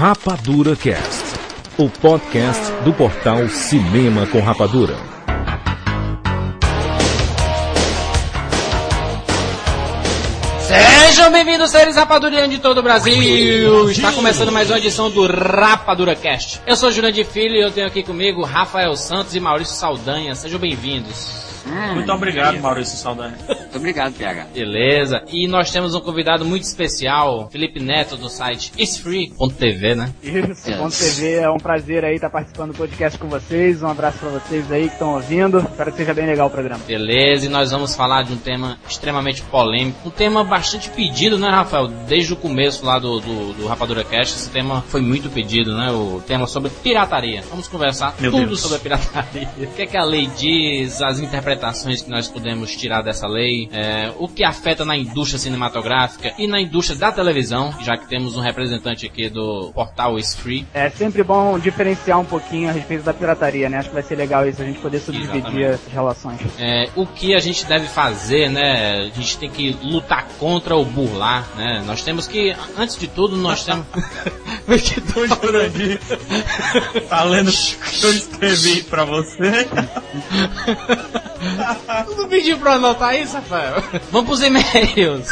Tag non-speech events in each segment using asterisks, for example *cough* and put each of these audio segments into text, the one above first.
Rapadura Cast, o podcast do portal Cinema com Rapadura. Sejam bem-vindos, seres rapadurianos de todo o Brasil! Está começando mais uma edição do Rapadura Cast. Eu sou Jurandir Filho e eu tenho aqui comigo Rafael Santos e Maurício Saldanha. Sejam bem-vindos. Muito obrigado, Maurício Saldanha. *laughs* Muito obrigado, PH. Beleza. E nós temos um convidado muito especial, Felipe Neto, do site isfree.tv, né? Isso, ponto TV, é um prazer aí estar participando do podcast com vocês. Um abraço pra vocês aí que estão ouvindo. Espero que seja bem legal o programa. Beleza, e nós vamos falar de um tema extremamente polêmico, um tema bastante pedido, né, Rafael? Desde o começo lá do, do, do Rapadura Cast, esse tema foi muito pedido, né? O tema sobre pirataria. Vamos conversar Meu tudo Deus. sobre a pirataria. *laughs* O que é que a lei diz, as interpretações que nós podemos tirar dessa lei, é, o que afeta na indústria cinematográfica e na indústria da televisão, já que temos um representante aqui do portal Is Free. É sempre bom diferenciar um pouquinho a respeito da pirataria, né? Acho que vai ser legal isso, a gente poder subdividir Exatamente. as relações. É, o que a gente deve fazer, né? A gente tem que lutar contra ou burlar, né? Nós temos que, antes de tudo, nós temos. *laughs* que Ô, Jurandir, tá lendo o que eu escrevi pra você? *laughs* *laughs* Tu não pediu pra anotar isso, Rafael? Vamos pros e-mails.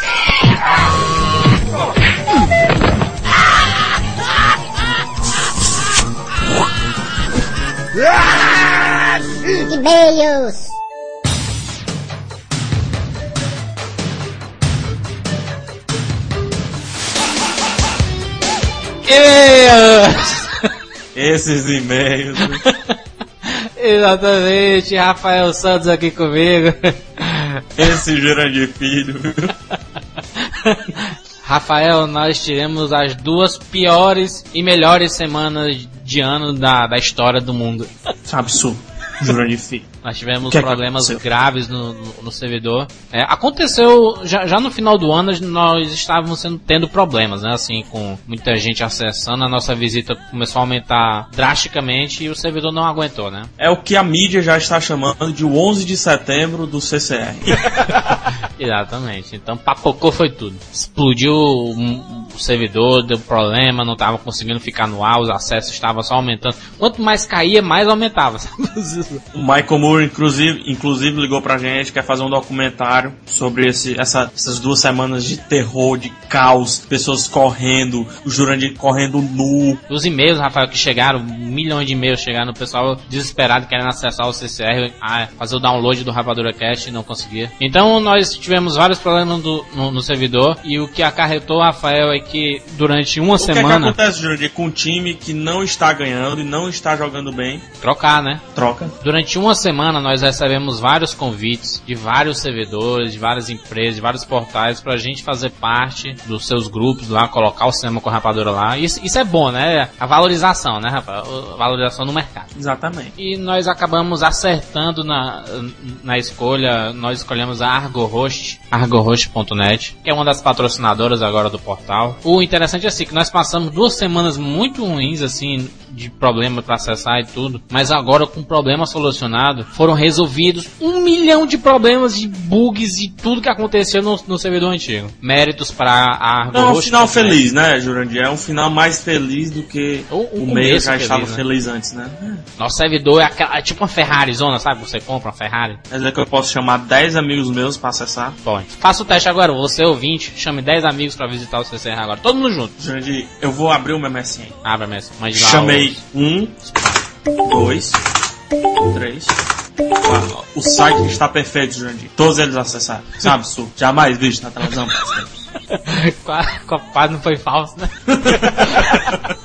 E-mails. E-mails! Esses e-mails. *laughs* Exatamente, Rafael Santos aqui comigo. Esse Jurandir Filho. Rafael, nós tivemos as duas piores e melhores semanas de ano da, da história do mundo. Absurdo. Jurandir Filho. Nós tivemos Que é que problemas aconteceu? graves no, no- no servidor. É, aconteceu já, já no final do ano, nós estávamos sendo, tendo problemas, né? Assim, com muita gente acessando, a nossa visita começou a aumentar drasticamente e o servidor não aguentou, né? É o que a mídia já está chamando de o 11 de setembro do CCR. *laughs* Exatamente. Então papocou foi tudo. Explodiu o, o servidor, deu problema, não estava conseguindo ficar no ar, os acessos estavam só aumentando. Quanto mais caía, mais aumentava. *laughs* sabe? O Michael Moore, inclusive, inclusive, ligou pra gente, quer fazer um documentário sobre esse, essa- essas duas semanas de terror, de caos, pessoas correndo, o Jurandir correndo nu. Os e-mails, Rafael, que chegaram, milhões de e-mails chegaram, o pessoal desesperado querendo acessar o CCR, fazer o download do Rapadura Cast e não conseguia. Então nós tivemos vários problemas do- no, no servidor e o que acarretou, Rafael, é que durante uma O que é que semana. acontece, Jurandir, com um time que não está ganhando e não está jogando bem? trocar, né? Troca. Durante uma semana nós recebemos vários convites de vários servidores, de várias empresas, de vários portais pra gente fazer parte dos seus grupos lá, colocar o cinema com rapadura lá. Isso, isso é bom, né? A valorização, né, Rafael? A valorização no mercado. Exatamente. E nós acabamos acertando na, na escolha, nós escolhemos a ArgoHost, argohost.net, que é uma das patrocinadoras agora do portal. O interessante é assim, que nós passamos duas semanas muito ruins, assim, de problema para acessar e tudo, mas agora com o problema solucionado, foram resolvidos um milhão de problemas, de bugs e tudo que aconteceu no, no servidor antigo. Méritos para a Não, é um final feliz, né, Jurandir? É um final mais feliz do que O- o o, meio já feliz, estava né? feliz antes, né? Nosso servidor é, aquela, é tipo uma Ferrari zona, sabe? Você compra uma Ferrari. Quer dizer que eu posso chamar 10 amigos meus pra acessar. Pode. Faça o teste agora, você ouvinte, chame 10 amigos pra visitar o CCR agora. Todo mundo junto. Jurandir, eu vou abrir o meu MSN. Abra mesmo. Mande lá Chamei os- um, dois, três, quatro. O site está perfeito, Jurandir. Todos eles acessaram. Isso é um absurdo. Jamais visto na televisão. *laughs* Quase não foi falso, né? *laughs*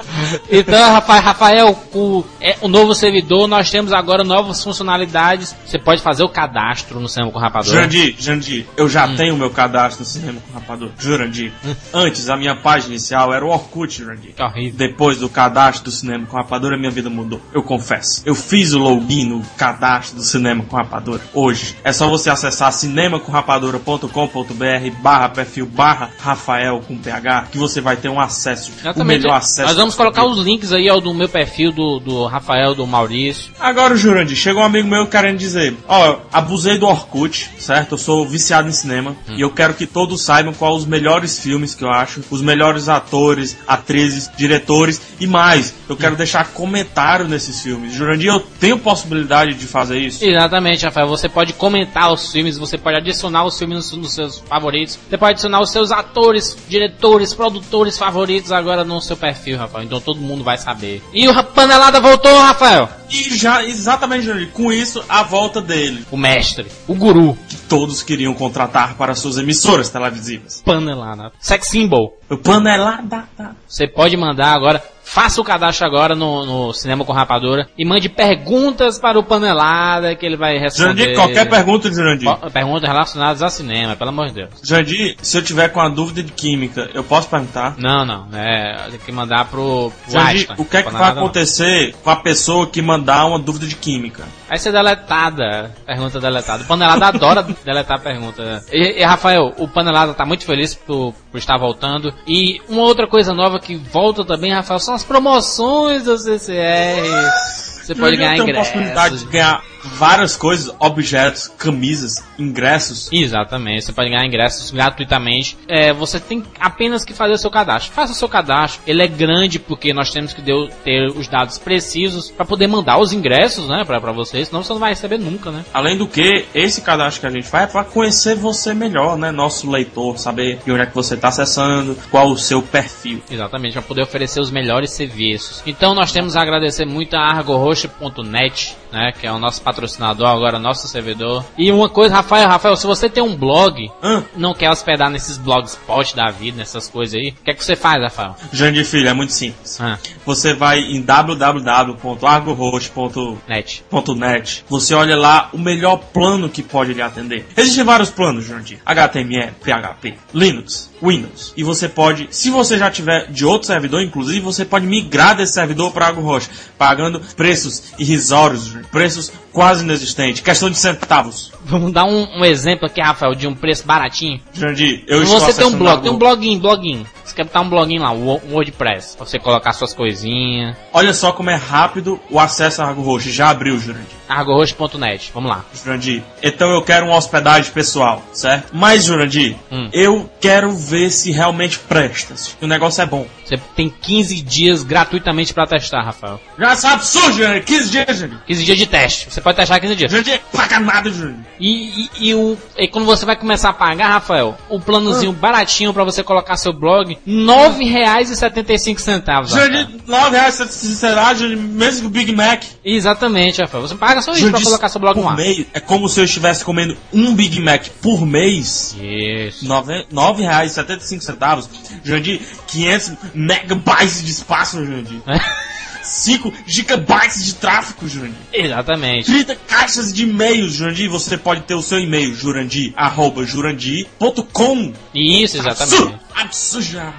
então, Rafael, Rafael o, é, o novo servidor, nós temos agora novas funcionalidades. Você pode fazer o cadastro no Cinema com Rapador. Jurandir, Jurandir, eu já Hum. tenho meu cadastro no cinema com rapador. Jurandir, antes a minha página inicial era o Orkut, Jurandir. Horrível. Depois do cadastro do cinema com rapadura, minha vida mudou. Eu confesso. Eu fiz o login no cadastro do cinema com rapadura. Hoje é só você acessar cinemacomrapadura.com.br barra perfil barra Rafael com PH que você vai ter um acesso. O Exatamente. melhor acesso. Nós vamos colocar deixar os links aí ao do meu perfil, do, do Rafael, do Maurício. Agora, Jurandir, chegou um amigo meu querendo dizer: Ó, abusei do Orkut, certo? Eu sou viciado em cinema e eu quero que todos saibam quais os melhores filmes que eu acho, os melhores atores, atrizes, diretores e mais. Eu quero deixar comentário nesses filmes. Jurandir, eu tenho possibilidade de fazer isso? Exatamente, Rafael. Você pode comentar os filmes, você pode adicionar os filmes nos, nos seus favoritos, você pode adicionar os seus atores, diretores, produtores favoritos agora no seu perfil, Rafael. Então todo mundo vai saber. E o Panelada voltou, Rafael! E já, exatamente, com isso, a volta dele, O mestre, o guru, que todos queriam contratar para suas emissoras televisivas. Panelada. Sex symbol. O panelada. Você pode mandar agora, faça o cadastro agora no, no Cinema com Rapadura e mande perguntas para o Panelada que ele vai responder. Jurandir, qualquer pergunta, Jurandir. Ó, Perguntas relacionadas a cinema, pelo amor de Deus. Jandir, se eu tiver com a dúvida de química, eu posso perguntar? Não, não. É, tem que mandar pro, pro Jandir, Einstein. o que é que vai Panelada não. acontecer com a pessoa que mandar uma dúvida de química? Vai ser deletada. Pergunta deletada. O Panelada adora *laughs* deletar pergunta. E, e, Rafael, o Panelada tá muito feliz por, por estar voltando. E uma outra coisa nova que volta também, Rafael, são as promoções do CCR. Você pode ganhar eu tenho a possibilidade ingressos. de ganhar várias coisas, objetos, camisas, ingressos. Exatamente, você pode ganhar ingressos gratuitamente. É, você tem apenas que fazer o seu cadastro. Faça o seu cadastro. Ele é grande porque nós temos que deu- ter os dados precisos para poder mandar os ingressos, né, para vocês. Senão você não vai receber nunca, né? Além do que, esse cadastro que a gente faz é para conhecer você melhor, né? Nosso leitor, saber de onde é que você está acessando, qual o seu perfil. Exatamente, para poder oferecer os melhores serviços. Então nós temos a agradecer muito a argoroxo.net, né, que é o nosso patrocinador, agora nosso servidor. E uma coisa, Rafael, Rafael, se você tem um blog, Hã? não quer hospedar nesses blogspot da vida, nessas coisas aí, o que é que você faz, Rafael? Jandir Filho, é muito simples. Ah, Você vai em www.argoroxo.net net. Você olha lá o melhor plano que pode lhe atender. Existem vários planos, Jandir. HTML, PHP, Linux, Windows. E você pode, se você já tiver de outro servidor, inclusive, você pode migrar desse servidor para Água Rocha, pagando preços irrisórios, preços quase inexistentes, questão de centavos. Vamos dar um, um exemplo aqui, Rafael, de um preço baratinho. Jandir, eu estou você tem um blog, tem um bloguinho, bloguinho. Você quer botar um bloguinho lá, o o WordPress, pra você colocar suas coisinhas. Olha só como é rápido o acesso a Água Rocha. Já abriu, Jurandir. argoroxo.net, vamos lá. Jurandir. Então eu quero uma hospedagem pessoal, certo? Mas, Jurandir, Hum. eu quero ver se realmente presta. Se o negócio é bom. Você tem 15 dias gratuitamente pra testar, Rafael. Já sabe, absurdo, Jurandir. 15 dias, Jurandir. 15 dias de teste. Você pode testar 15 dias. Jurandir, paga nada, Jurandir. E, e, e o, e quando você vai começar a pagar, Rafael, o planozinho baratinho pra você colocar seu blog, R$ 9,75 Rafael. Jurandir, 9 reais, será, Jurandir, mesmo que o Big Mac. Exatamente, Rafael. Você paga só isso pra Jurandir, colocar seu blog por lá. mês, é como se eu estivesse comendo um Big Mac por mês. Isso. R$ 9,75 Jurandir, 500 megabytes de espaço, Jurandir. *laughs* 5 gigabytes de tráfego, Jurandir. Exatamente. 30 caixas de e-mails, Jurandir. Você pode ter o seu e-mail, jurandir, arroba, jurandir.com. Isso, exatamente. Absurdo.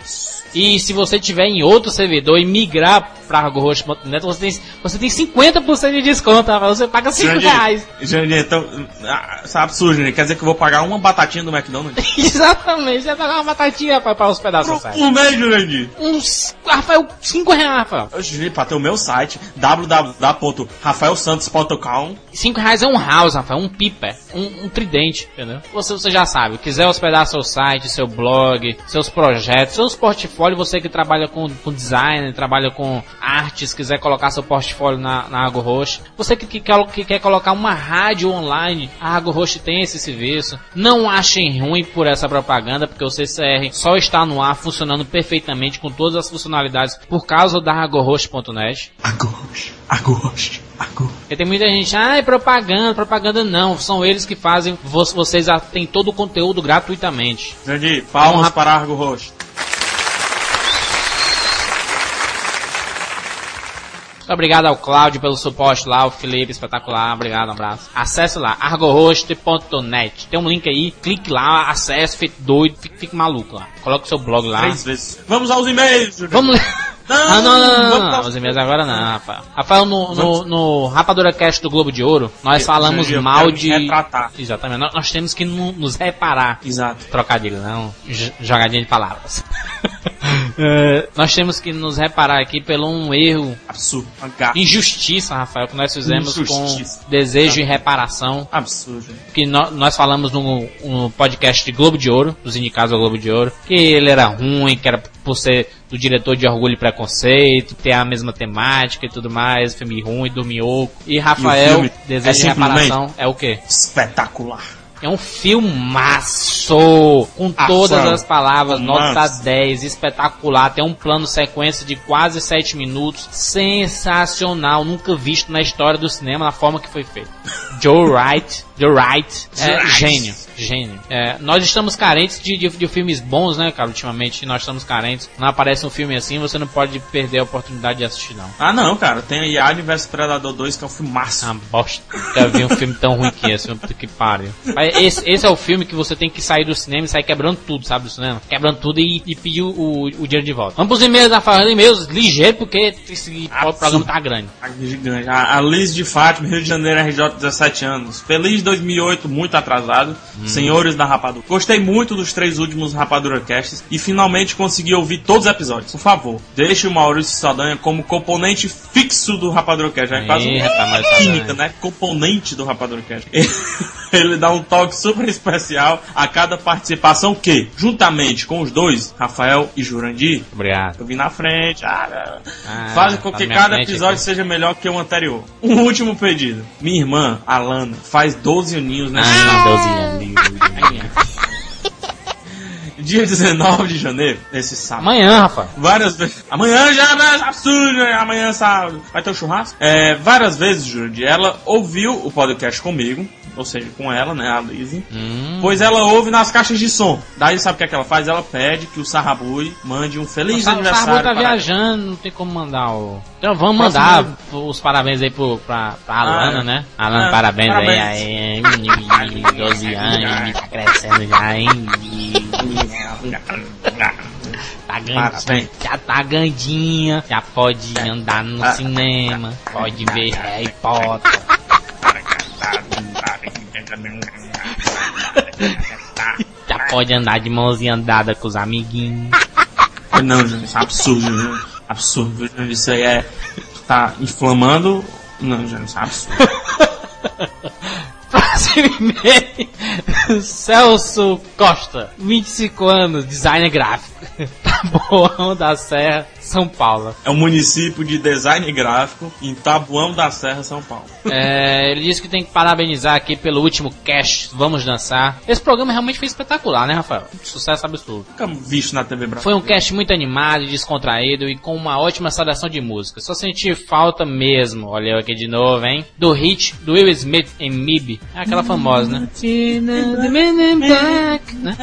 E se você tiver em outro servidor e migrar pra argoroxo.net, você tem, você tem 50% de desconto, Rafael. Você paga 5 reais. Jurandir, então, ah, isso é absurdo, Jurandir. Quer dizer que eu vou pagar uma batatinha do McDonald's? *laughs* Exatamente. Você vai pagar uma batatinha pra hospedar seu por, por mês, Jurandir. Uns, Rafael, 5 reais, Rafael. Eu Jurandir, pra ter o meu site, www.rafaelsantos.com. 5 reais é um house, Rafael, um piper, um, um tridente, entendeu? Você, você já sabe, quiser hospedar seu site, seu blog, seus projetos, seus portfólios, você que trabalha com, com design, trabalha com artes, quiser colocar seu portfólio na, na Água Roxa, você que, que, quer, que quer colocar uma rádio online, a Água Roxa tem esse serviço. Não achem ruim por essa propaganda, porque o CCR só está no ar funcionando perfeitamente com todas as funcionalidades por causa da agorroxa.net. Agosto, agosto. Porque tem muita gente, ah, é propaganda, propaganda não, são eles que fazem, vo- vocês têm todo o conteúdo gratuitamente. Jurandir, palmas Vamos para Argo Roxo. Obrigado ao Cláudio pelo suporte lá, o Felipe, espetacular, obrigado, um abraço. Acesse lá, argorost.net, tem um link aí, clique lá, acesse, fique doido, fique, fique maluco lá. Coloque seu blog lá. Três vezes. Vamos aos e-mails. Vamos ler. *laughs* Não, ah, não, não, não, não, não, dar- os e-mails agora não, Rafael. Rafael, no, no, no Rapadura Cast do Globo de Ouro, nós falamos eu- eu mal de... retratar. Exatamente, nós, nós temos que no- nos reparar. Exato. Trocadilho, não. J- jogadinha de palavras. *laughs* É, nós temos que nos reparar aqui pelo um erro, Absurdo. Injustiça, Rafael, que nós fizemos Injustiça. com desejo e reparação. Absurdo. Que nó- nós falamos no, no podcast de Globo de Ouro, dos indicados ao Globo de Ouro, que ele era ruim, que era por ser do diretor de Orgulho e Preconceito, ter a mesma temática e tudo mais, filme ruim, dormir oco. E Rafael, filme desejo é de reparação, é o quê? Espetacular. É um filmaço com Ação. todas as palavras, nota Romance. 10, espetacular. Tem um plano sequência de quase 7 minutos, sensacional, nunca visto na história do cinema, na forma que foi feito. *laughs* Joe Wright, Joe Wright, é gênio, gênio. É, nós estamos carentes de, de, de filmes bons, né, cara? Ultimamente nós estamos carentes. Não aparece um filme assim, você não pode perder a oportunidade de assistir, não. Ah, não, cara. Tem aí Alien vs Predador 2, que é um filme massa. Uma bosta. Nunca vi um filme tão ruim que esse, puta que pariu. Mas Esse, esse é o filme que você tem que sair do cinema e sair quebrando tudo, sabe, do cinema? Quebrando tudo e, e pedir o, o, o dinheiro de volta. Vamos pros e-mails da falando e-mails ligeiro, porque esse Absurdo. programa tá grande. Ah, Gigante. A, a Liz de Fátima, Rio de Janeiro, RJ, 17 anos. Feliz 2008, muito atrasado. Senhores da Rapadura. Gostei muito dos três últimos Rapadura Casts e finalmente consegui ouvir todos os episódios. Por favor, deixe o Maurício Saldanha como componente fixo do Rapadura Cast. É quase uma química, né? Componente do Rapadura Cast. *laughs* Ele dá um toque super especial a cada participação que, juntamente com os dois, Rafael e Jurandir, Obrigado. eu vim na frente. Ah, Ah, fazem com tá que cada episódio aqui. seja melhor que o anterior. Um último pedido. Minha irmã, Alana, faz 12 aninhos nesse Ah, 12 anos. Dia 19 de janeiro, esse sábado. Amanhã, rapaz. Várias vezes. Amanhã já né? absurdo, né? amanhã sábado. Vai ter o churrasco? É, várias vezes, Jurandir, ela ouviu o podcast comigo, ou seja, com ela, né, a Lizzie. Hum. Pois ela ouve nas caixas de som. Daí sabe o que, é que ela faz? Ela pede que o Sarrabui mande um feliz O aniversário. tá para- viajando, não tem como mandar o. Então vamos mandar os parabéns aí pro, pra, pra Alana, Ah, é. né? Alana, Ah, parabéns, parabéns. aí, aí, 12 anos, tá crescendo já, hein? Tá já tá gandinha, já pode andar no Ah. cinema, pode ver Harry Potter. Já pode andar de mãozinha dada com os amiguinhos. Não, Júnior, isso é absurdo, Júnior. Absurdo, Júnior. Isso aí é. Tá inflamando. Não, Júnior, isso é absurdo. *laughs* Próximo e-mail. Celso Costa, 25 anos, designer gráfico. *laughs* Taboão da Serra, São Paulo. É um município de design gráfico em Tabuão da Serra, São Paulo. É, ele disse que tem que parabenizar aqui pelo último cast, Vamos Dançar. Esse programa realmente foi espetacular, né, Rafael? Sucesso absoluto. Nunca visto na TV brasileira. Foi um cast muito animado, e descontraído e com uma ótima seleção de música. Só senti falta mesmo, olha eu aqui de novo, hein? Do hit do Will Smith em MIB. É aquela famosa, né? né?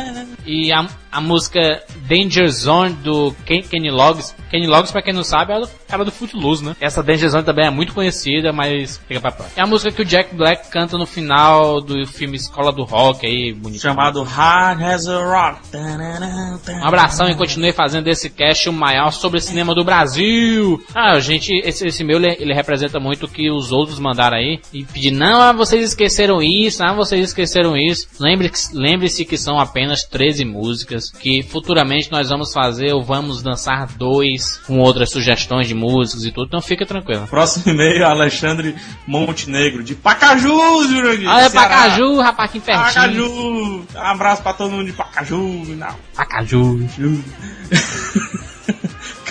E a, a música Danger Zone do Ken- Kenny Loggins. Kenny Loggins, pra quem não sabe, é o cara do Footloose, né? Essa Danger Zone também é muito conhecida, mas fica pra próxima. É a música que o Jack Black canta no final do filme Escola do Rock aí, bonito. Chamado Hard as a Rock. Um abração e continue fazendo desse cast o maior sobre cinema do Brasil. Ah, gente, esse, esse meu ele, ele representa muito o que os outros mandaram aí. E pedir, não, ah, vocês esqueceram isso, ah, vocês esqueceram isso. Lembre-se lembre que são apenas 13 músicas. Que futuramente nós vamos fazer o Vamos Dançar 2 com outras sugestões de músicas e tudo. Então fica tranquilo. Próximo e-mail, Alexandre Montenegro, de Pacaju, Jurandir. Olha, Ceará. Pacaju, rapaz, aqui pertinho. Pacaju. Um abraço pra todo mundo de Pacaju. Não. Pacaju. *laughs*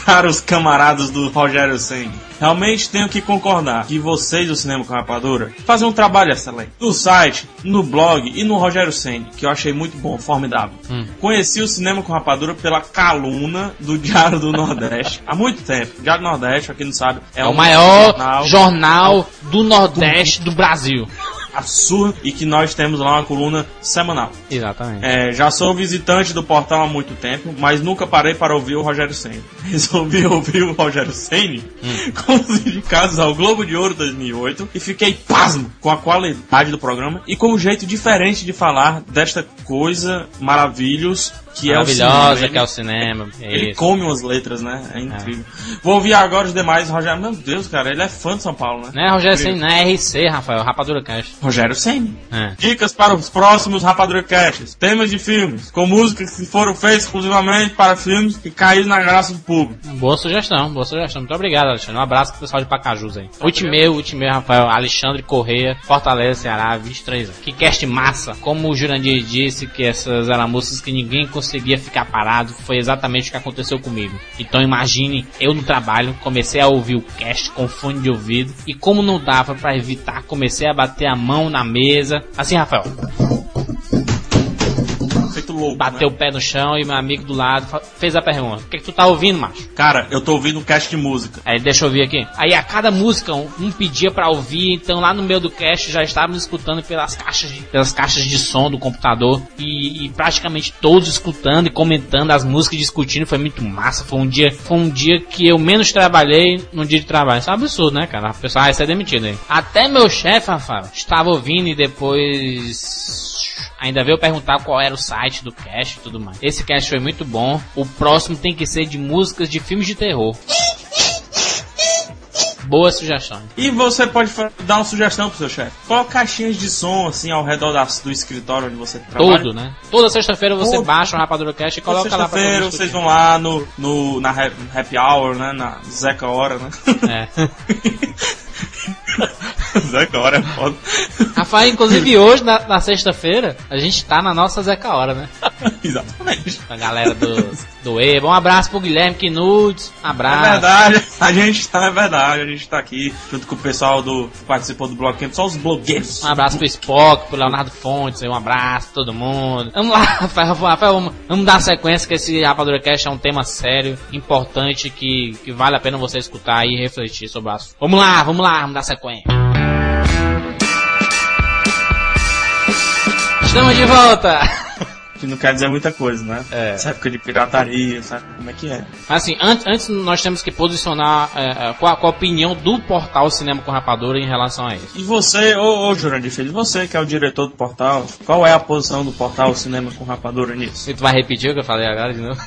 Caros camaradas do Rogério Senni, realmente tenho que concordar que vocês do Cinema com Rapadura fazem um trabalho excelente. No site, no blog e no Rogério Senni, que eu achei muito bom, formidável. Hum. Conheci o Cinema com Rapadura pela caluna do Diário do Nordeste há muito tempo. O Diário do Nordeste, pra quem não sabe, é, É o maior jornal jornal do Nordeste do Brasil. Absurdo e que nós temos lá uma coluna semanal. Exatamente. É, já sou visitante do portal há muito tempo, mas nunca parei para ouvir o Rogério Senni. *laughs* Resolvi ouvir o Rogério Senni com os *laughs* indicados ao Globo de Ouro 2008 e fiquei pasmo com a qualidade do programa e com o jeito diferente de falar desta coisa maravilhos que é o Maravilhosa, cinema. que é o cinema. Ele Isso. come umas letras, né? É incrível. Vou ouvir agora os demais. Rogério, meu Deus, cara, ele é fã de São Paulo, né? Não é Rogério. Senna, não é RC, Rafael, Rapadura Cast. Rogério Senni. É. Dicas para os próximos Rapadura Casts. Temas de filmes, com músicas que foram feitas exclusivamente para filmes que caíram na graça do público. Boa sugestão, boa sugestão. Muito obrigado, Alexandre. Um abraço pro pessoal de Pacajus aí. Ultimeu, Ultimeu, Rafael, Alexandre Correia, Fortaleza, Ceará, 23 anos. Que cast massa. Como o Jurandir disse que essas eram músicas que ninguém conseguia ficar parado, foi exatamente o que aconteceu comigo. Então imagine, eu no trabalho, comecei a ouvir o cast com fone de ouvido, e como não dava pra evitar, comecei a bater a mão na mesa. Assim, Rafael, Feito louco. bateu o né? pé no chão e meu amigo do lado fez a pergunta: O que, que tu tá ouvindo, macho? Cara, eu tô ouvindo um cast de música. Aí deixa eu ouvir aqui. Aí a cada música um, um pedia pra ouvir, então lá no meio do cast já estávamos escutando pelas caixas de, pelas caixas de som do computador e, e praticamente todos escutando e comentando as músicas, e discutindo, foi muito massa. Foi um dia, foi um dia que eu menos trabalhei num dia de trabalho. Isso é um absurdo, né, cara? O pessoal vai ser demitido aí. Até meu chefe, Rafael, estava ouvindo e depois Ainda veio perguntar qual era o site do cast e tudo mais. Esse cast foi muito bom. O próximo tem que ser de músicas de filmes de terror. Boa sugestão. E você pode dar uma sugestão pro seu chefe. Coloca caixinhas de som assim ao redor da- do escritório onde você trabalha. Todo, né? Toda sexta-feira você Todo. baixa o Rapadura Cast e coloca lá pra Sexta-feira vocês vão lá no, no, na happy, happy hour, né? Na Zeca Hora, né? É. *laughs* *laughs* Zeca Hora é foda. Rafael, inclusive hoje, na, na sexta-feira, a gente tá na nossa Zeca Hora, né? *laughs* Exatamente. A galera do, do EBA. Um abraço pro Guilherme Knudes. Um É abraço. verdade, a gente tá, é verdade, a gente tá aqui junto com o pessoal do que participou do bloqueio, só os blogueiros. Um abraço pro Spock, pro Leonardo Fontes, um abraço pra todo mundo. Vamos lá, *laughs* Rafael, Rafael, vamos, vamos dar sequência que esse Rapadura Cast é um tema sério, importante, que, que vale a pena você escutar e refletir sobre o assunto. Vamos lá, vamos lá, vamos dar sequência. Estamos de volta! *laughs* Que não quer dizer muita coisa, né? É. Essa época de pirataria, sabe como é que é? Assim, antes, antes nós temos que posicionar é, é, qual, qual a opinião do portal Cinema com Rapadura em relação a isso. E você, ô, ô Jurandir Filho, você que é o diretor do portal, qual é a posição do portal Cinema com Rapadura nisso? E tu vai repetir o que eu falei agora de novo?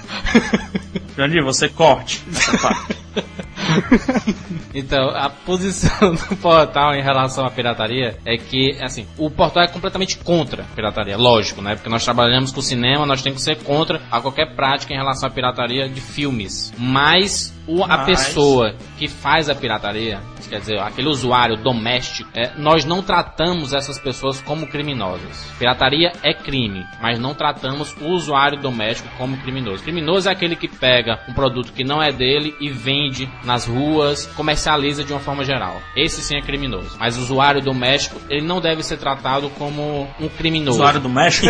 Jurandir, você corte essa parte. *laughs* *laughs* Então, a posição do portal em relação à pirataria é que, assim, o portal é completamente contra a pirataria, lógico, né? Porque nós trabalhamos com cinema, nós temos que ser contra a qualquer prática em relação à pirataria de filmes. Mas o, a Mas- pessoa que faz a pirataria, quer dizer, aquele usuário doméstico, é, nós não tratamos essas pessoas como criminosas. Pirataria é crime, mas não tratamos o usuário doméstico como criminoso. Criminoso é aquele que pega um produto que não é dele e vende nas ruas, comercializa de uma forma geral. Esse sim é criminoso. Mas o usuário doméstico, ele não deve ser tratado como um criminoso. Usuário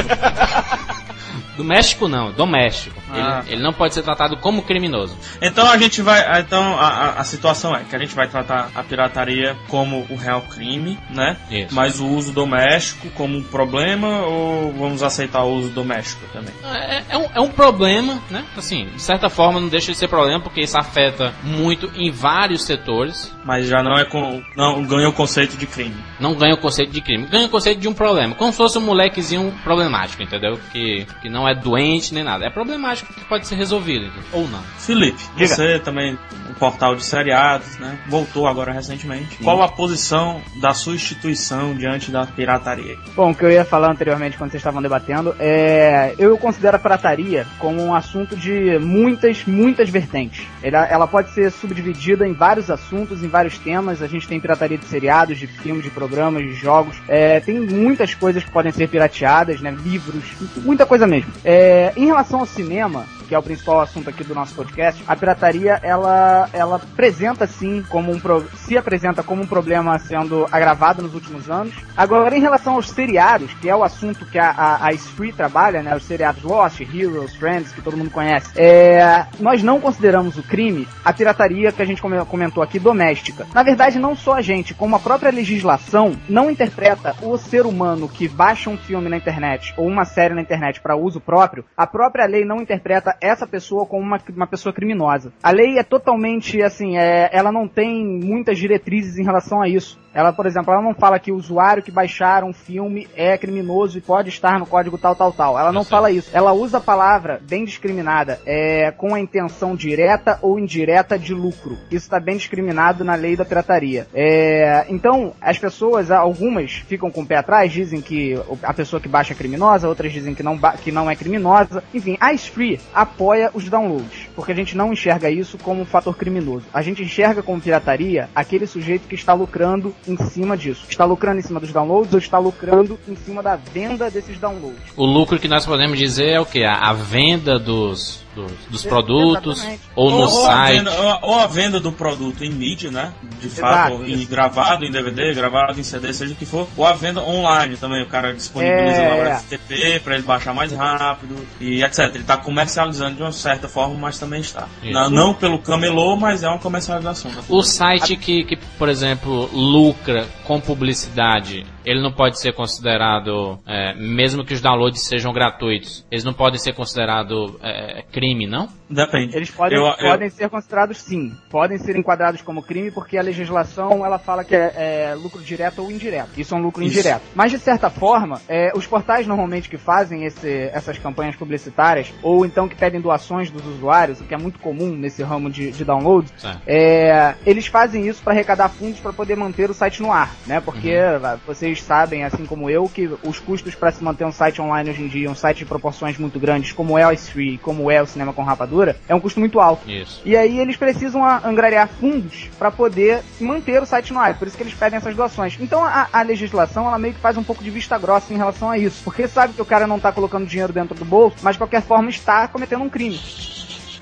*laughs* do México? Doméstico não, doméstico. Ah. Ele, ele não pode ser tratado como criminoso. Então a gente vai. Então a, a, a situação é que a gente vai tratar a pirataria como o real crime, né? Isso. Mas o uso doméstico como um problema ou vamos aceitar o uso doméstico também? É, é um, é um problema, né? Assim, de certa forma não deixa de ser problema porque isso afeta muito em vários setores. Mas já não é com. não ganha o conceito de crime. Não ganha o conceito de crime, ganha o conceito de um problema. Como se fosse um molequezinho problemático, entendeu? Que, que não é doente nem nada. É problemático que pode ser resolvido, ou não. Felipe, Diga. você também, um portal de seriados, né? Voltou agora recentemente. Qual a posição da sua instituição diante da pirataria? Bom, o que eu ia falar anteriormente quando vocês estavam debatendo é. Eu considero a pirataria como um assunto de muitas, muitas vertentes. Ela, ela pode ser subdividida em vários assuntos, em vários temas. A gente tem pirataria de seriados, de filmes, de programas, de jogos. É, tem muitas coisas que podem ser pirateadas, né? Livros, muita coisa mesmo. É, em relação ao cinema, que é o principal assunto aqui do nosso podcast, a pirataria ela ela apresenta sim como um pro- se apresenta como um problema sendo agravado nos últimos anos. Agora em relação aos seriados, que é o assunto que a, a, a Spree trabalha, né, os seriados Lost, Heroes, Friends, que todo mundo conhece, é, nós não consideramos o crime a pirataria que a gente come- comentou aqui doméstica. Na verdade, não só a gente, como a própria legislação não interpreta o ser humano que baixa um filme na internet ou uma série na internet para uso próprio, a própria lei não interpreta essa pessoa como uma, uma pessoa criminosa. A lei é totalmente assim, é, ela não tem muitas diretrizes em relação a isso. Ela, por exemplo, ela não fala que o usuário que baixar um filme é criminoso e pode estar no código tal, tal, tal. Ela não fala isso. Ela usa a palavra bem discriminada, é, com a intenção direta ou indireta de lucro. Isso está bem discriminado na lei da pirataria. É, então, as pessoas, algumas ficam com o pé atrás, dizem que a pessoa que baixa é criminosa, outras dizem que não, que não é criminosa. Enfim, a Free apoia os downloads, porque a gente não enxerga isso como um fator criminoso. A gente enxerga como pirataria aquele sujeito que está lucrando em cima disso. Está lucrando em cima dos downloads ou está lucrando em cima da venda desses downloads. O lucro que nós podemos dizer é o que? A venda dos dos, dos produtos ou, ou no site. A venda, ou, a venda do produto em mídia, né? De fato, Exato, em, gravado em DVD, gravado em CD, seja o que for. Ou a venda online também. O cara disponibiliza é... lá o FTP para ele baixar mais rápido e etc. Ele está comercializando de uma certa forma, mas também está. Não, não, pelo camelô, mas é uma comercialização. Né? O site que, que, por exemplo, lucra com publicidade ele não pode ser considerado, é, mesmo que os downloads sejam gratuitos, eles não podem ser considerados é, crime, não? Depende. Eles podem, eu, podem eu... ser considerados sim. Podem ser enquadrados como crime porque a legislação ela fala que é, é lucro direto ou indireto. Isso é um lucro Isso. indireto. Mas de certa forma, é, os portais normalmente que fazem esse, essas campanhas publicitárias ou então que pedem doações dos usuários, o que é muito comum nesse ramo de, de download, é, eles fazem isso para arrecadar fundos para poder manter o site no ar, né? Porque uhum. vocês sabem, assim como eu, que os custos para se manter um site online hoje em dia, um site de proporções muito grandes, como é o Free, como é o Cinema com Rapadura, é um custo muito alto. Isso. E aí eles precisam angariar fundos para poder manter o site no ar. Por isso que eles pedem essas doações. Então a, a, legislação ela meio que faz um pouco de vista grossa em relação a isso, porque sabe que o cara não está colocando dinheiro dentro do bolso, mas de qualquer forma está cometendo um crime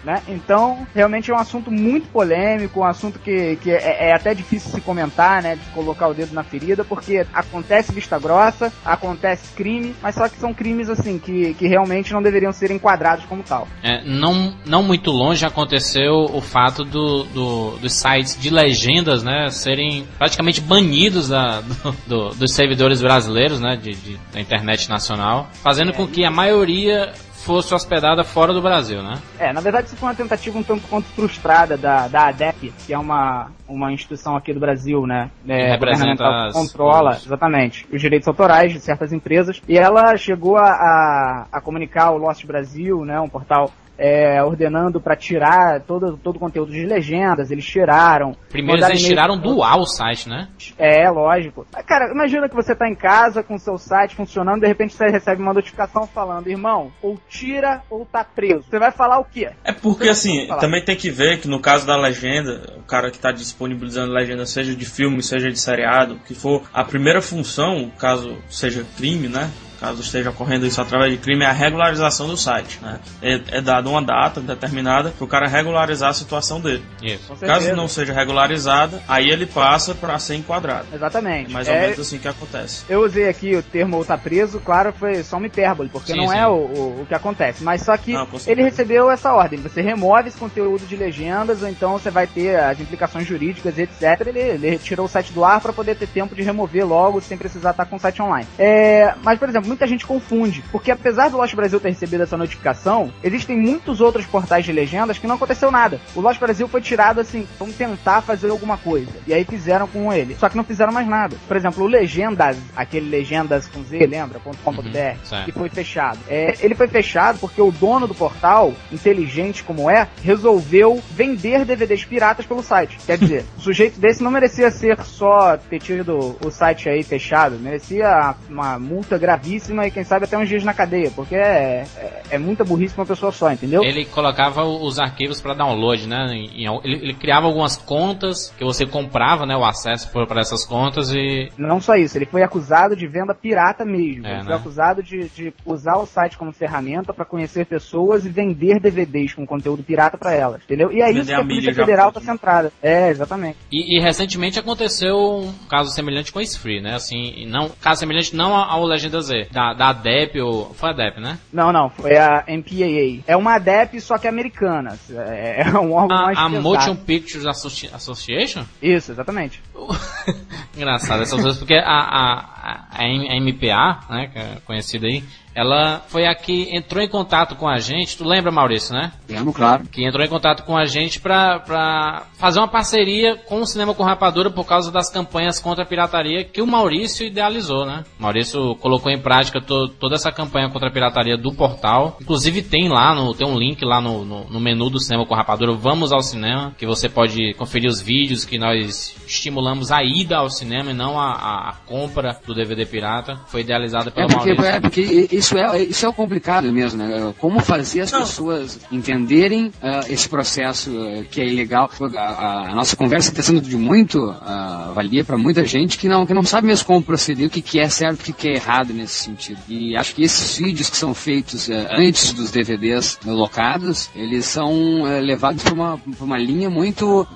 né? Então, realmente é um assunto muito polêmico, um assunto que, que é, é, até difícil se comentar, né? De colocar o dedo na ferida, porque acontece vista grossa, acontece crime, mas só que são crimes, assim, que, que realmente não deveriam ser enquadrados como tal. É, não, não muito longe aconteceu o fato do, do, dos sites de legendas, né? Serem praticamente banidos da, do, do, dos servidores brasileiros, né? De, de, da internet nacional, fazendo é, com que a maioria fosse hospedada fora do Brasil, né? É, na verdade isso foi uma tentativa um tanto quanto frustrada da, da ADEP, que é uma, uma instituição aqui do Brasil, né? É, representa as... controla, os... exatamente, os direitos autorais de certas empresas. E ela chegou a, a, a comunicar o Lost Brasil, né? Um portal é, ordenando para tirar todo, todo o conteúdo de legendas, eles tiraram. Primeiro eles tiraram do ar o site, né? É, lógico. Cara, imagina que você tá em casa com o seu site funcionando, de repente você recebe uma notificação falando, irmão, ou tira ou tá preso. Você vai falar o quê? É porque assim, também tem que ver que no caso da legenda, o cara que tá disponibilizando legenda, seja de filme, seja de seriado, que for a primeira função, caso seja crime, né? Caso esteja ocorrendo isso através de crime, é a regularização do site. Né? É, é dada uma data determinada para o cara regularizar a situação dele. Isso. Caso não seja regularizada, aí ele passa para ser enquadrado. Exatamente. É mais ou é... menos assim que acontece. Eu usei aqui o termo ou tá preso, claro, foi só uma hipérbole, porque sim, não sim. é o, o, o, que acontece. Mas só que não, ele recebeu essa ordem. Você remove esse conteúdo de legendas, ou então você vai ter as implicações jurídicas, etc. Ele, ele retirou o site do ar para poder ter tempo de remover logo, sem precisar estar com o site online. É, mas, por exemplo, muita gente confunde, porque apesar do Lost Brasil ter recebido essa notificação, existem muitos outros portais de legendas que não aconteceu nada. O Lost Brasil foi tirado assim, vamos tentar fazer alguma coisa. E aí fizeram com ele. Só que não fizeram mais nada. Por exemplo, o Legendas, aquele Legendas com Z, lembra? .com.br, uhum, que foi fechado. É, ele foi fechado porque o dono do portal, inteligente como é, resolveu vender DVDs piratas pelo site. Quer dizer, *laughs* o sujeito desse não merecia ser só ter tido o site aí fechado, merecia uma multa gravíssima e quem sabe até uns dias na cadeia, porque é, é, é muita burrice pra uma pessoa só, entendeu? Ele colocava os arquivos para download, né? Ele, ele, criava algumas contas que você comprava, né? O acesso para essas contas e. Não só isso, ele foi acusado de venda pirata mesmo. É, ele né? foi acusado de, de usar o site como ferramenta para conhecer pessoas e vender DVDs com conteúdo pirata para elas, entendeu? E é isso que a Polícia Federal tá centrada. É, exatamente. E, e, recentemente aconteceu um caso semelhante com a Free, né? Assim, não, caso semelhante não ao Legenda Z, da, da ADEP ou. Foi a ADEP, né? Não, não, foi a MPAA. É uma ADEP, só que americana. É, é um órgão a, mais A pesado. Motion Pictures Associ Association? Isso, exatamente. *laughs* Engraçado essas coisas, porque a, a, a, MPA, né, que é conhecida aí, ela foi aqui, entrou em contato com a gente. Tu lembra, Maurício, né? Lembro, claro. Que entrou em contato com a gente pra, pra fazer uma parceria com o Cinema com Rapadura por causa das campanhas contra a pirataria que o Maurício idealizou, né? O Maurício colocou em prática to, toda essa campanha contra a pirataria do portal. Inclusive tem lá, no, tem um link lá no, no, no menu do Cinema com Rapadura, Vamos ao Cinema, que você pode conferir os vídeos que nós estimulamos a ida ao cinema e não a, a, a compra do DVD pirata. Foi idealizada pelo É porque, Maurício. é porque isso é, isso é o complicado mesmo, né? Como fazer as Não. pessoas entenderem ah, esse processo ah, que é ilegal. A, a- nossa conversa está sendo de muito ah, valia para muita gente que não, que não sabe mesmo como proceder, o que, que é certo, o que, que é errado nesse sentido. E acho que esses vídeos que são feitos antes dos DVDs locados, eles são levados para uma, pra uma linha muito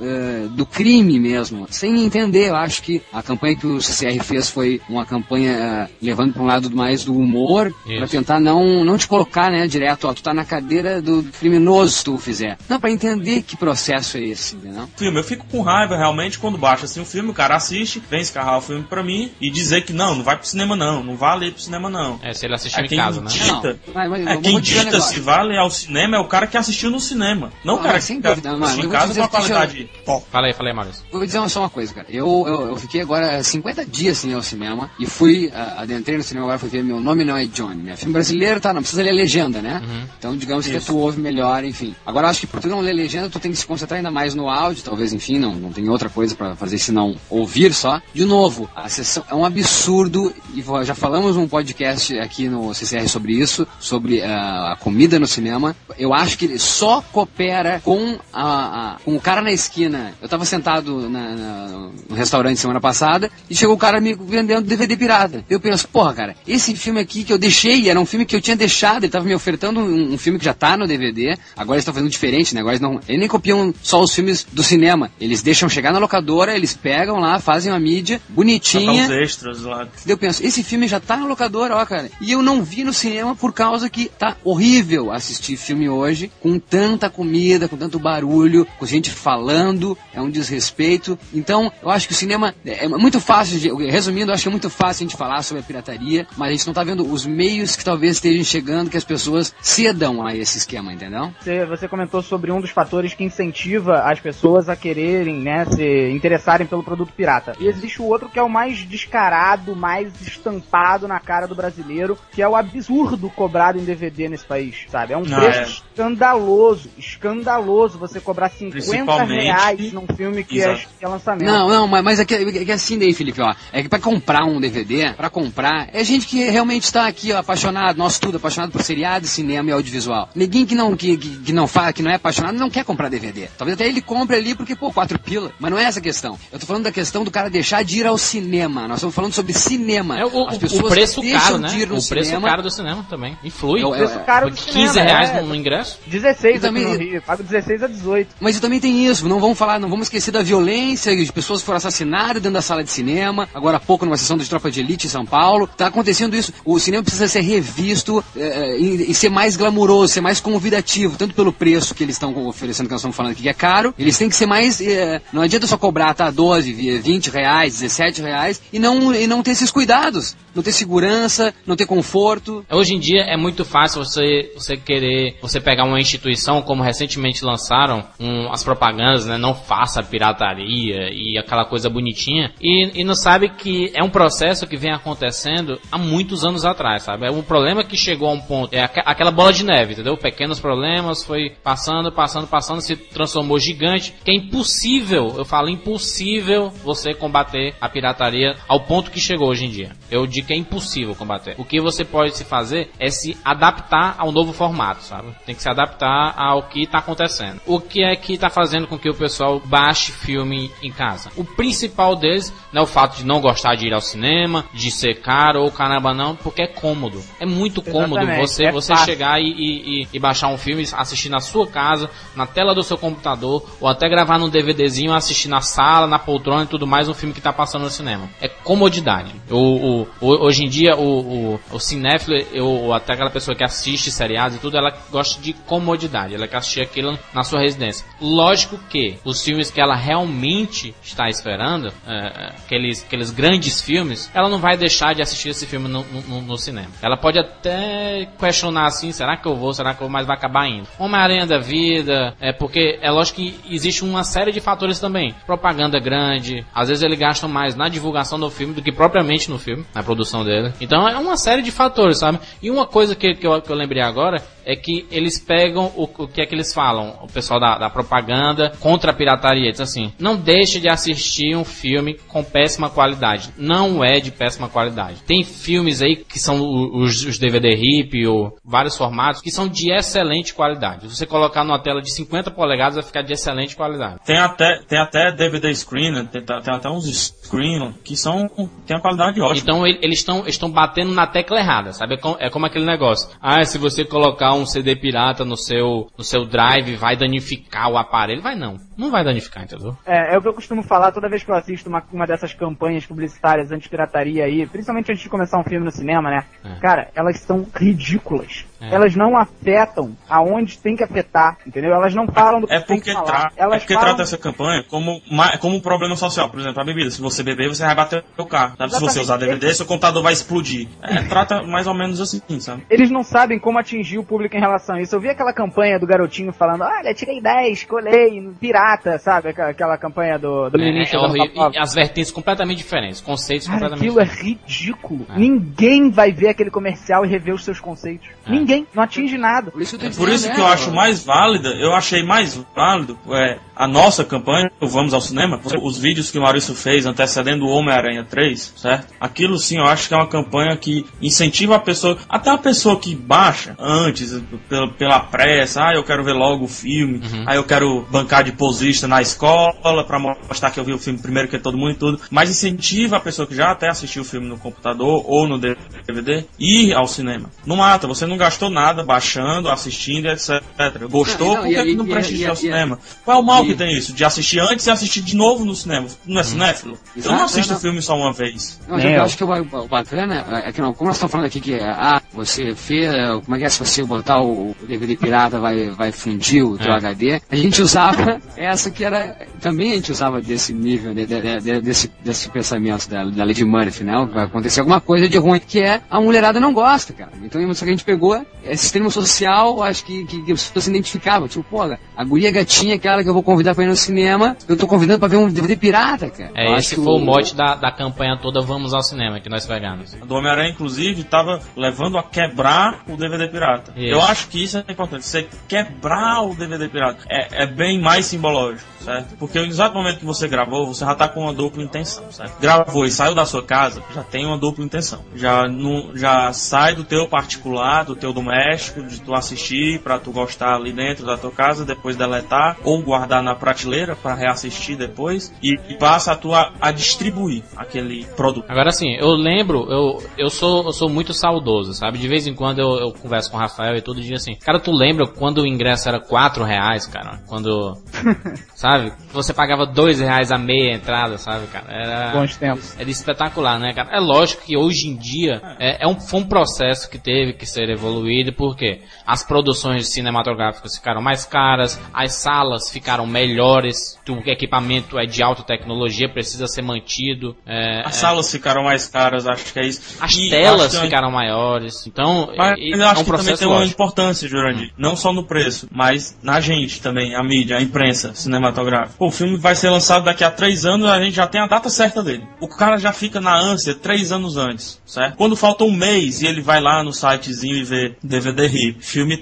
do crime mesmo, sem entender. Eu acho que a campanha que o CCR fez foi uma campanha levando para um lado mais do humor. Para tentar não, não te colocar, né, direto, ó, tu tá na cadeira do criminoso se tu fizer. Não, para entender que processo é esse, entendeu? filme. Eu fico com raiva realmente quando baixa assim o filme, o cara assiste, vem escarrar o filme pra mim e dizer que não, não vai pro cinema não, não vale pro cinema não. É, se ele assistiu É em casa, né? dita, Não, mas- mas é eu quem um dita se vale ao cinema é o cara que assistiu no cinema, não o Ah, cara sem que dúvida, assistiu eu em casa dizer com a eu- qualidade top. Fala aí, fala aí, Maurício. Vou dizer só uma coisa, cara. Eu, eu, eu fiquei agora 50 dias sem ir ao cinema e fui, ah, adentrei no cinema agora, fui ver Meu Nome Não é Johnny, né? Filme brasileiro, tá, não precisa ler legenda, né? Então, digamos que Isso. tu ouve melhor, enfim. Agora, acho que por tu não ler legenda, tu tem que se concentrar ainda mais no áudio, talvez, enfim, não, não tem outra coisa pra fazer senão ouvir só. De novo, a sessão é um absurdo, e já falamos num podcast aqui no CCR sobre isso, sobre ah, a comida no cinema. Eu acho que ele só coopera com, a, a- com o cara na esquina. Eu tava sentado na- na- no restaurante semana passada e chegou o cara me vendendo DVD pirata. Eu penso, porra, cara, esse filme aqui que eu deixei, era um filme que eu tinha deixado, ele tava me ofertando um, um filme que já tá no DVD, agora eles estão fazendo diferente, né? Agora eles não. Eles nem copiam só os filmes do cinema. Eles deixam chegar na locadora, eles pegam lá, fazem uma mídia bonitinha. os extras lá. Eu penso, esse filme já tá na locadora, ó, cara. E eu não vi no cinema por causa que tá horrível assistir filme hoje, com tanta comida, com tanto barulho, com gente falando, é um desrespeito. Então, eu acho que o cinema é muito fácil, de, resumindo, eu acho que é muito fácil a gente falar sobre a pirataria, mas a gente não tá vendo os meios que talvez estejam chegando que as pessoas cedam a esse esquema, entendeu? Você, você comentou sobre um dos fatores que incentiva as pessoas a quererem, né, se interessarem pelo produto pirata. E existe o outro que é o mais descarado, mais estampado na cara do brasileiro, que é o absurdo cobrado em DVD nesse país, sabe? É um Ah, preço é. escandaloso, escandaloso você cobrar 50 Principalmente- reais num filme que é, que é lançamento. Não, não, mas, mas é, que, é que assim daí, Felipe, ó. É que pra comprar um DVD, pra comprar, é gente que realmente está aqui, ó, apaixonado, nós tudo, apaixonado por seriado, cinema e audiovisual. Ninguém que não, que, que, que não fala, que não é apaixonado, não quer comprar DVD. Talvez até ele compre ali porque, pô, quatro pila. Mas não é essa a questão. Eu tô falando da questão do cara deixar de ir ao cinema. Nós estamos falando sobre cinema. É o, As o pessoas preço deixam caro, né? de ir no O preço cinema. caro do cinema também. Influi. É o- O preço caro do 15 cinema, reais é, no ingresso. 16 Eu aqui no também- Rio, pago 16 a 18. Mas também tem isso, não vamos falar, não vamos esquecer da violência, de pessoas que foram assassinadas dentro da sala de cinema, agora há pouco numa sessão de Tropa de Elite em São Paulo, tá acontecendo isso. O cinema precisa ser revisto eh, e, e ser mais glamuroso, ser mais convidativo, tanto pelo preço que eles estão oferecendo, que nós estamos falando aqui, que é caro, eles têm que ser mais, eh, não adianta só cobrar, tá, 12, 20 reais, 17 reais, e não, e não ter esses cuidados, não ter segurança, não ter conforto. Hoje em dia é muito fácil você, você querer, você pegar uma instituição, como recentemente lançaram um, as propagandas, né? Não faça pirataria e aquela coisa bonitinha. E, e não sabe que é um processo que vem acontecendo há muitos anos atrás, sabe? Um problema que chegou a um ponto. É aquela bola de neve, entendeu? Pequenos problemas, foi passando, passando, passando, se transformou gigante. Que é impossível, eu falo impossível você combater a pirataria ao ponto que chegou hoje em dia. Eu digo que é impossível combater. O que você pode se fazer é se adaptar ao novo formato, sabe? Tem que se adaptar ao que está acontecendo. O que é que está fazendo com que o pessoal baixe filme em casa? O principal deles não é o fato de não gostar de ir ao cinema, de ser caro ou caramba não, porque é cômodo. É muito cômodo Exatamente, você, é você fácil. chegar e, e- e- baixar um filme, assistir na sua casa, na tela do seu computador, ou até gravar num DVDzinho, assistir na sala, na poltrona e tudo mais, um filme que tá passando no cinema. É comodidade. O, o- o- hoje em dia, o, o, o cinéfilo, eu- ou até aquela pessoa que assiste seriados e tudo, ela gosta de comodidade. Ela quer assistir aquilo na sua residência. Lógico que os filmes que ela realmente está esperando, é, é, aqueles, aqueles grandes filmes, ela não vai deixar de assistir esse filme no, no- no cinema. Ela pode até questionar assim, será que eu vou, será que eu vou, mas vai acabar indo. Homem-Aranha da vida, é porque é lógico que existe uma série de fatores também. Propaganda grande, às vezes ele gasta mais na divulgação do filme do que propriamente no filme, na produção dele. Então é uma série de fatores, sabe? E uma coisa que, que, eu, que eu lembrei agora é que eles pegam o, o que é que eles falam, o pessoal da, da propaganda contra a pirataria, diz assim, não deixe de assistir um filme com péssima qualidade. Não é de péssima qualidade. Tem filmes aí que são os, os DVD RIP ou vários formatos que são de excelente qualidade. Se você colocar numa tela de 50 polegadas vai ficar de excelente qualidade. Tem até, tem até DVD screen, né? tem, tem até uns screen que são tem uma qualidade ótima. Então eles estão estão batendo na tecla errada, sabe? É como, é como aquele negócio. Ah, se você colocar um CD pirata no seu, no seu drive, vai danificar o aparelho. Vai não. Não vai danificar, entendeu? É, é o que eu costumo falar toda vez que eu assisto uma, uma dessas campanhas publicitárias anti-pirataria aí, principalmente antes de começar um filme no cinema, né? É. Cara, elas são ridículas. É. Elas não afetam aonde tem que afetar, entendeu? Elas não falam do que é tem que falar. Elas é porque falam... trata essa campanha como, como um problema social. Por exemplo, a bebida. Se você beber, você vai bater o carro. Sabe? Se você usar DVD, seu computador vai explodir. É, trata mais ou menos assim, sabe? Eles não sabem como atingir o público em relação a isso. Eu vi aquela campanha do garotinho falando, olha, tirei 10, colei, pirata, sabe? Aquela campanha do, do é. É as vertentes completamente diferentes, conceitos Cara, completamente aquilo é diferentes. é ridículo. É. Ninguém vai ver aquele comercial e rever os seus conceitos. É. Ninguém. Não atinge nada. Por isso, é por isso que eu acho mais válida, eu achei mais válido é, a nossa campanha, Vamos ao Cinema, os vídeos que o Maurício fez antecedendo o Homem-Aranha 3, certo? Aquilo sim, eu acho que é uma campanha que incentiva a pessoa, até a pessoa que baixa antes, pela, pela pressa, ah, eu quero ver logo o filme, uhum. aí eu quero bancar de posista na escola para mostrar que eu vi o filme primeiro que todo mundo e tudo, mas incentiva a pessoa que já até assistiu o filme no computador ou no DVD ir ao cinema. Não mata, você não gastou nada baixando, assistindo, etc. Gostou, não, não, por que, e, que não prestigiar o cinema? Qual é o mal e, que tem isso? De assistir antes e assistir de novo no cinema? Não é hum. cinéfilo? Eu não assisto o filme só uma vez. Não, eu, acho que o, o bacana é que não, como nós estamos falando aqui que é, ah, você fez, como é que é se você botar o DVD pirata vai, vai fundir o teu é. HD? A gente usava essa que era, também a gente usava desse nível, de, de, de, desse, desse pensamento da, da Lady Murphy, né? Vai acontecer alguma coisa de ruim, que é a mulherada não gosta, cara. Então isso que a gente pegou, esse termo social, acho que, que, que as pessoas se identificavam. Tipo, pô, a guria gatinha, aquela que eu vou convidar pra ir no cinema, eu tô convidando pra ver um DVD pirata, cara. É, eu esse foi o mote da, da campanha toda Vamos ao Cinema, que nós pegamos. A do Homem-Aranha, inclusive, tava levando a quebrar o DVD pirata. Isso. Eu acho que isso é importante. Você quebrar o DVD pirata é, é bem mais simbológico, certo? Porque no exato momento que você gravou, você já tá com uma dupla intenção, certo? Gravou e saiu da sua casa, já tem uma dupla intenção. Já, não, já sai do teu particular, do teu doméstico, de tu assistir para tu gostar ali dentro da tua casa, depois deletar ou guardar na prateleira para reassistir depois e, e passa a tua a distribuir aquele produto. Agora sim, eu lembro, eu, eu sou eu sou muito saudoso, sabe? De vez em quando eu, eu converso com o Rafael e todo dia assim, cara, tu lembra quando o ingresso era 4 reais, cara? Quando, *laughs* sabe? Você pagava 2 reais a meia entrada, sabe, cara? Era, Bons tempos. Era espetacular, né, cara? É lógico que hoje em dia é, é um, foi um processo que teve que ser evoluído, porque as produções cinematográficas ficaram mais caras, as salas ficaram melhores, o equipamento é de alta tecnologia, precisa ser mantido. É, as é... salas ficaram mais caras, acho que é isso. As e telas ficaram maiores, então mas, é, eu acho é um que também tem uma importância, Jurandir, hum. não só no preço, mas na gente também, a mídia, a imprensa cinematográfica. Pô, o filme vai ser lançado daqui a três anos, a gente já tem a data certa dele. O cara já fica na ânsia três anos antes, certo? Quando falta um mês e ele vai lá no sitezinho e vê DVD RIP, filme e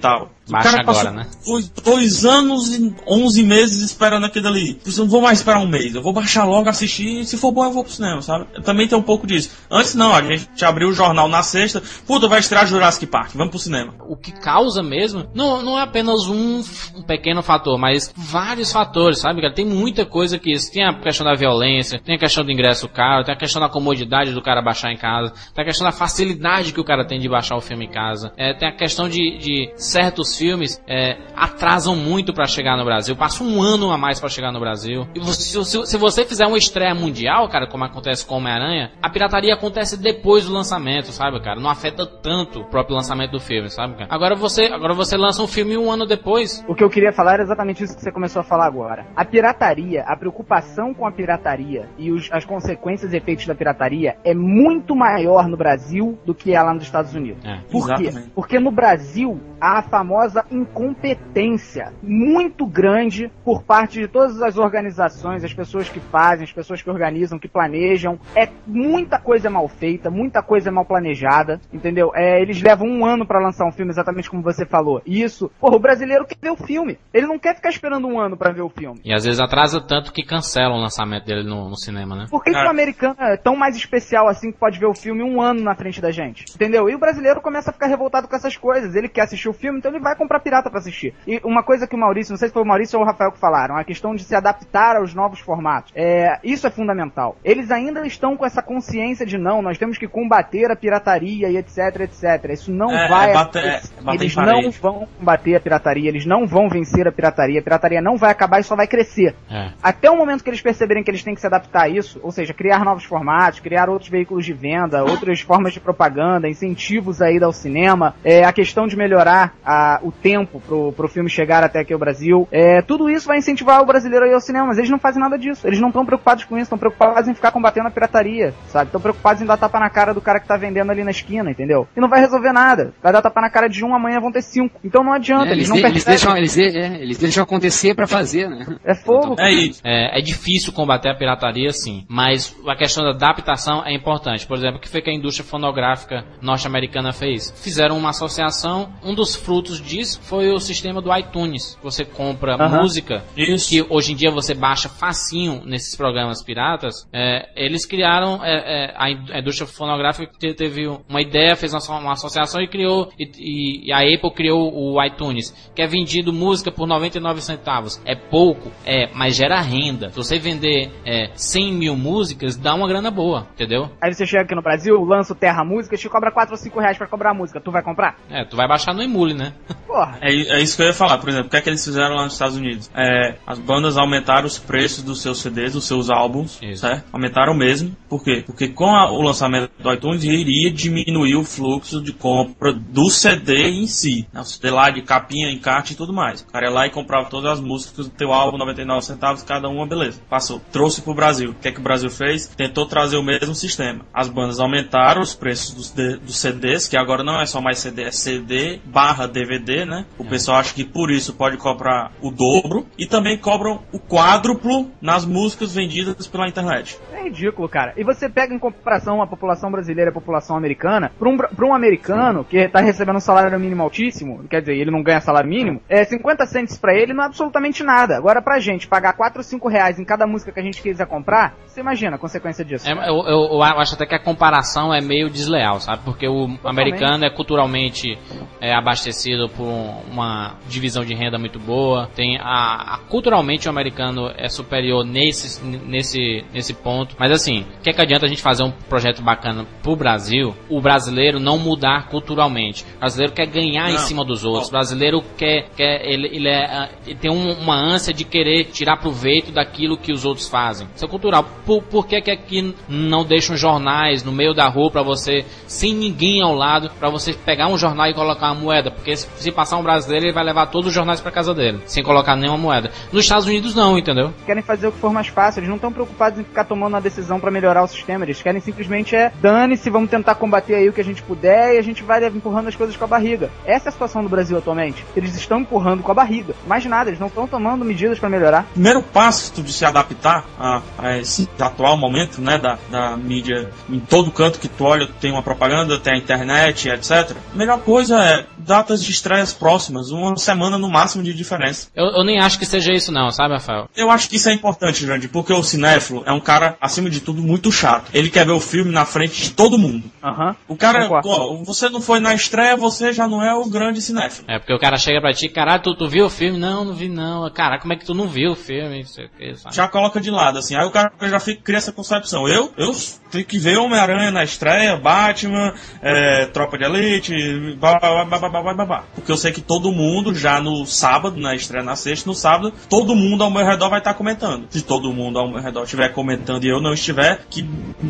tal. Baixa o cara agora, né? Dois, dois, anos e onze meses esperando aquilo ali. Eu não vou mais esperar um mês. Eu vou baixar logo, assistir. E se for bom, eu vou pro cinema, sabe? Eu também tem um pouco disso. Antes não, a gente abriu o jornal na sexta. Puta, vai estrear Jurassic Park. Vamos pro cinema. O que causa mesmo não, não é apenas um, um pequeno fator, mas vários fatores, sabe, cara? Tem muita coisa que isso. Tem a questão da violência, tem a questão do ingresso caro, tem a questão da comodidade do cara baixar em casa, tem a questão da facilidade que o cara tem de baixar o filme em casa, é, tem a questão de, de certos filmes é, atrasam muito para chegar no Brasil, passa um ano a mais para chegar no Brasil. E você, se, se, você fizer uma estreia mundial, cara, como acontece com Homem-Aranha, a pirataria acontece depois do lançamento, sabe, cara? Não afeta tanto o próprio lançamento do filme, sabe, cara? Agora você, agora você lança um filme um ano depois. O que eu queria falar era exatamente isso que você começou a falar agora. A pirataria, a preocupação com a pirataria e os, as consequências e efeitos da pirataria é muito maior no Brasil do que é lá nos Estados Unidos. É. Por quê? Exatamente. Porque no Brasil há a famosa incompetência muito grande por parte de todas as organizações, as pessoas que fazem, as pessoas que organizam, que planejam. É muita coisa mal feita, muita coisa mal planejada, entendeu? É, eles levam um ano pra lançar um filme, exatamente como você falou. E isso, porra, o brasileiro quer ver o filme. Ele não quer ficar esperando um ano pra ver o filme. E às vezes atrasa tanto que cancelam o lançamento dele no, no cinema, né? Por que, que Cara. o americano é tão mais especial assim que pode ver o filme um ano na frente da gente? Entendeu? E o brasileiro começa a ficar revoltado com essas coisas. Ele quer assistir o filme, então ele vai comprar pirata pra assistir. E uma coisa que o Maurício, não sei se foi o Maurício ou o Rafael que falaram, a questão de se adaptar aos novos formatos. É, isso é fundamental. Eles ainda estão com essa consciência de não, nós temos que combater a pirataria e etc, etc. Isso não É, vai é é Eles parede. não vão combater a pirataria, eles não vão vencer a pirataria. A pirataria não vai acabar e só vai crescer. É. Até o momento que eles perceberem que eles têm que se adaptar a isso, ou seja, criar novos formatos, criar outros veículos de venda, outras formas de propaganda, incentivos aí ao cinema, é, a questão de melhorar a- o tempo pro, pro filme chegar até aqui ao Brasil, é, tudo isso vai incentivar o brasileiro a ir ao cinema, mas eles não fazem nada disso. Eles não estão preocupados com isso, estão preocupados em ficar combatendo a pirataria, sabe? Estão preocupados em dar tapa na cara do cara que tá vendendo ali na esquina, entendeu? E não vai resolver nada. Vai dar tapa na cara de um, amanhã vão ter cinco. Então não adianta, É, eles, eles, não de- eles deixam, eles, de- é, eles deixam acontecer pra fazer, né? É fogo. É isso. É, é difícil combater a pirataria, sim, mas a questão da adaptação é importante. Por exemplo, o que foi que a indústria fonográfica norte-americana fez? Fizeram uma associação, um dos frutos disso foi o sistema do iTunes. Você compra Aham. música, Isso. que hoje em dia você baixa facinho nesses programas piratas. É, eles criaram, é, é, a in- a indústria fonográfica te- teve uma ideia, fez uma, uma associação e criou, e, e- e a Apple criou o iTunes, que é vendido música por 99 centavos. É pouco, é, mas gera renda. Se você vender é, 100 mil músicas, dá uma grana boa, entendeu? Aí você chega aqui no Brasil, lança o Terra Música, te cobra 4 ou 5 reais pra cobrar a música. Tu vai comprar? É, tu vai baixar no Emule, né? *laughs* Porra. É, é isso que eu ia falar, por exemplo, o que é que eles fizeram lá nos Estados Unidos? É, as bandas aumentaram os preços dos seus CDs, dos seus álbuns, Isso. certo? Aumentaram mesmo. Por quê? Porque com a- o lançamento do iTunes iria diminuir o fluxo de compra do CD em si. Né? O CD lá de capinha, encarte e tudo mais. O cara ia lá e comprava todas as músicas do teu álbum, 99 centavos cada uma, beleza. Passou. Trouxe pro Brasil. O que é que o Brasil fez? Tentou trazer o mesmo sistema. As bandas aumentaram os preços dos, de- dos CDs, que agora não é só mais CD, é CD barra DVD, né? O pessoal acha que por isso pode cobrar o dobro. E também cobram o quádruplo nas músicas vendidas pela internet. É ridículo, cara. E você pega em comparação a população brasileira e a população americana, pra um, pra um americano que tá recebendo um salário mínimo altíssimo, quer dizer, ele não ganha salário mínimo, é 50 cents pra ele não é absolutamente nada. Agora pra gente pagar 4 ou 5 reais em cada música que a gente quiser comprar, você imagina a consequência disso. É, eu, eu- eu acho até que a comparação é meio desleal, sabe? Porque o americano é culturalmente é, abastecido por um- uma divisão de renda muito boa. Tem a, a- culturalmente o americano é superior nesse, nesse, nesse ponto. Mas assim, o que, é que adianta a gente fazer um projeto bacana pro Brasil? O brasileiro não mudar culturalmente. O brasileiro quer ganhar em Não. cima dos outros. O brasileiro quer, quer ele, ele, é, ah, ele tem um- uma ânsia de querer tirar proveito daquilo que os outros fazem. Isso é cultural. Por, por que, que aqui não deixam jornais no meio da rua pra você, sem ninguém ao lado, pra você pegar um jornal e colocar uma moeda? Porque se, passar um brasileiro, ele vai levar todos os jornais pra casa dele, sem colocar nenhuma moeda. Nos Estados Unidos não, entendeu? querem fazer o que for mais fácil, eles não estão preocupados em ficar tomando uma decisão pra melhorar o sistema, eles querem simplesmente é dane-se, vamos tentar combater aí o que a gente puder e a gente vai empurrando as coisas com a barriga. Essa é a situação do Brasil atualmente. Eles estão empurrando com a barriga. Mais nada, eles não estão tomando medidas pra melhorar. primeiro passo de se adaptar a, a esse atual momento, né, da, da mídia, em todo canto que tu olha, tem uma propaganda, tem a internet, etc. A melhor coisa é datas de estreias próximas, uma semana no máximo de diferença. Eu, eu nem acho que seja isso não, sabe, Rafael? Eu acho que isso é importante, Jandy, porque o cinéfilo é um cara, acima de tudo, muito chato. Ele quer ver o filme na frente de todo mundo. Aham. O cara, ó, você não foi na estreia, você já não é o grande cinéfilo. É porque o cara chega pra ti, caralho, tu, tu viu o filme? Não, não vi não. Caralho, como é que tu não viu o filme? Não sei o que, sabe? já coloca de lado, assim. Aí o cara já fica, cria essa concepção. Eu, eu tenho que ver Homem-Aranha na estreia, Batman, é, Tropa de Elite, blá, blá, blá, blá, porque eu sei que todo mundo já no sábado, na estreia na sexta, no sábado, todo mundo ao meu redor vai estar comentando. Se todo mundo ao meu redor estiver comentando e eu não estiver, que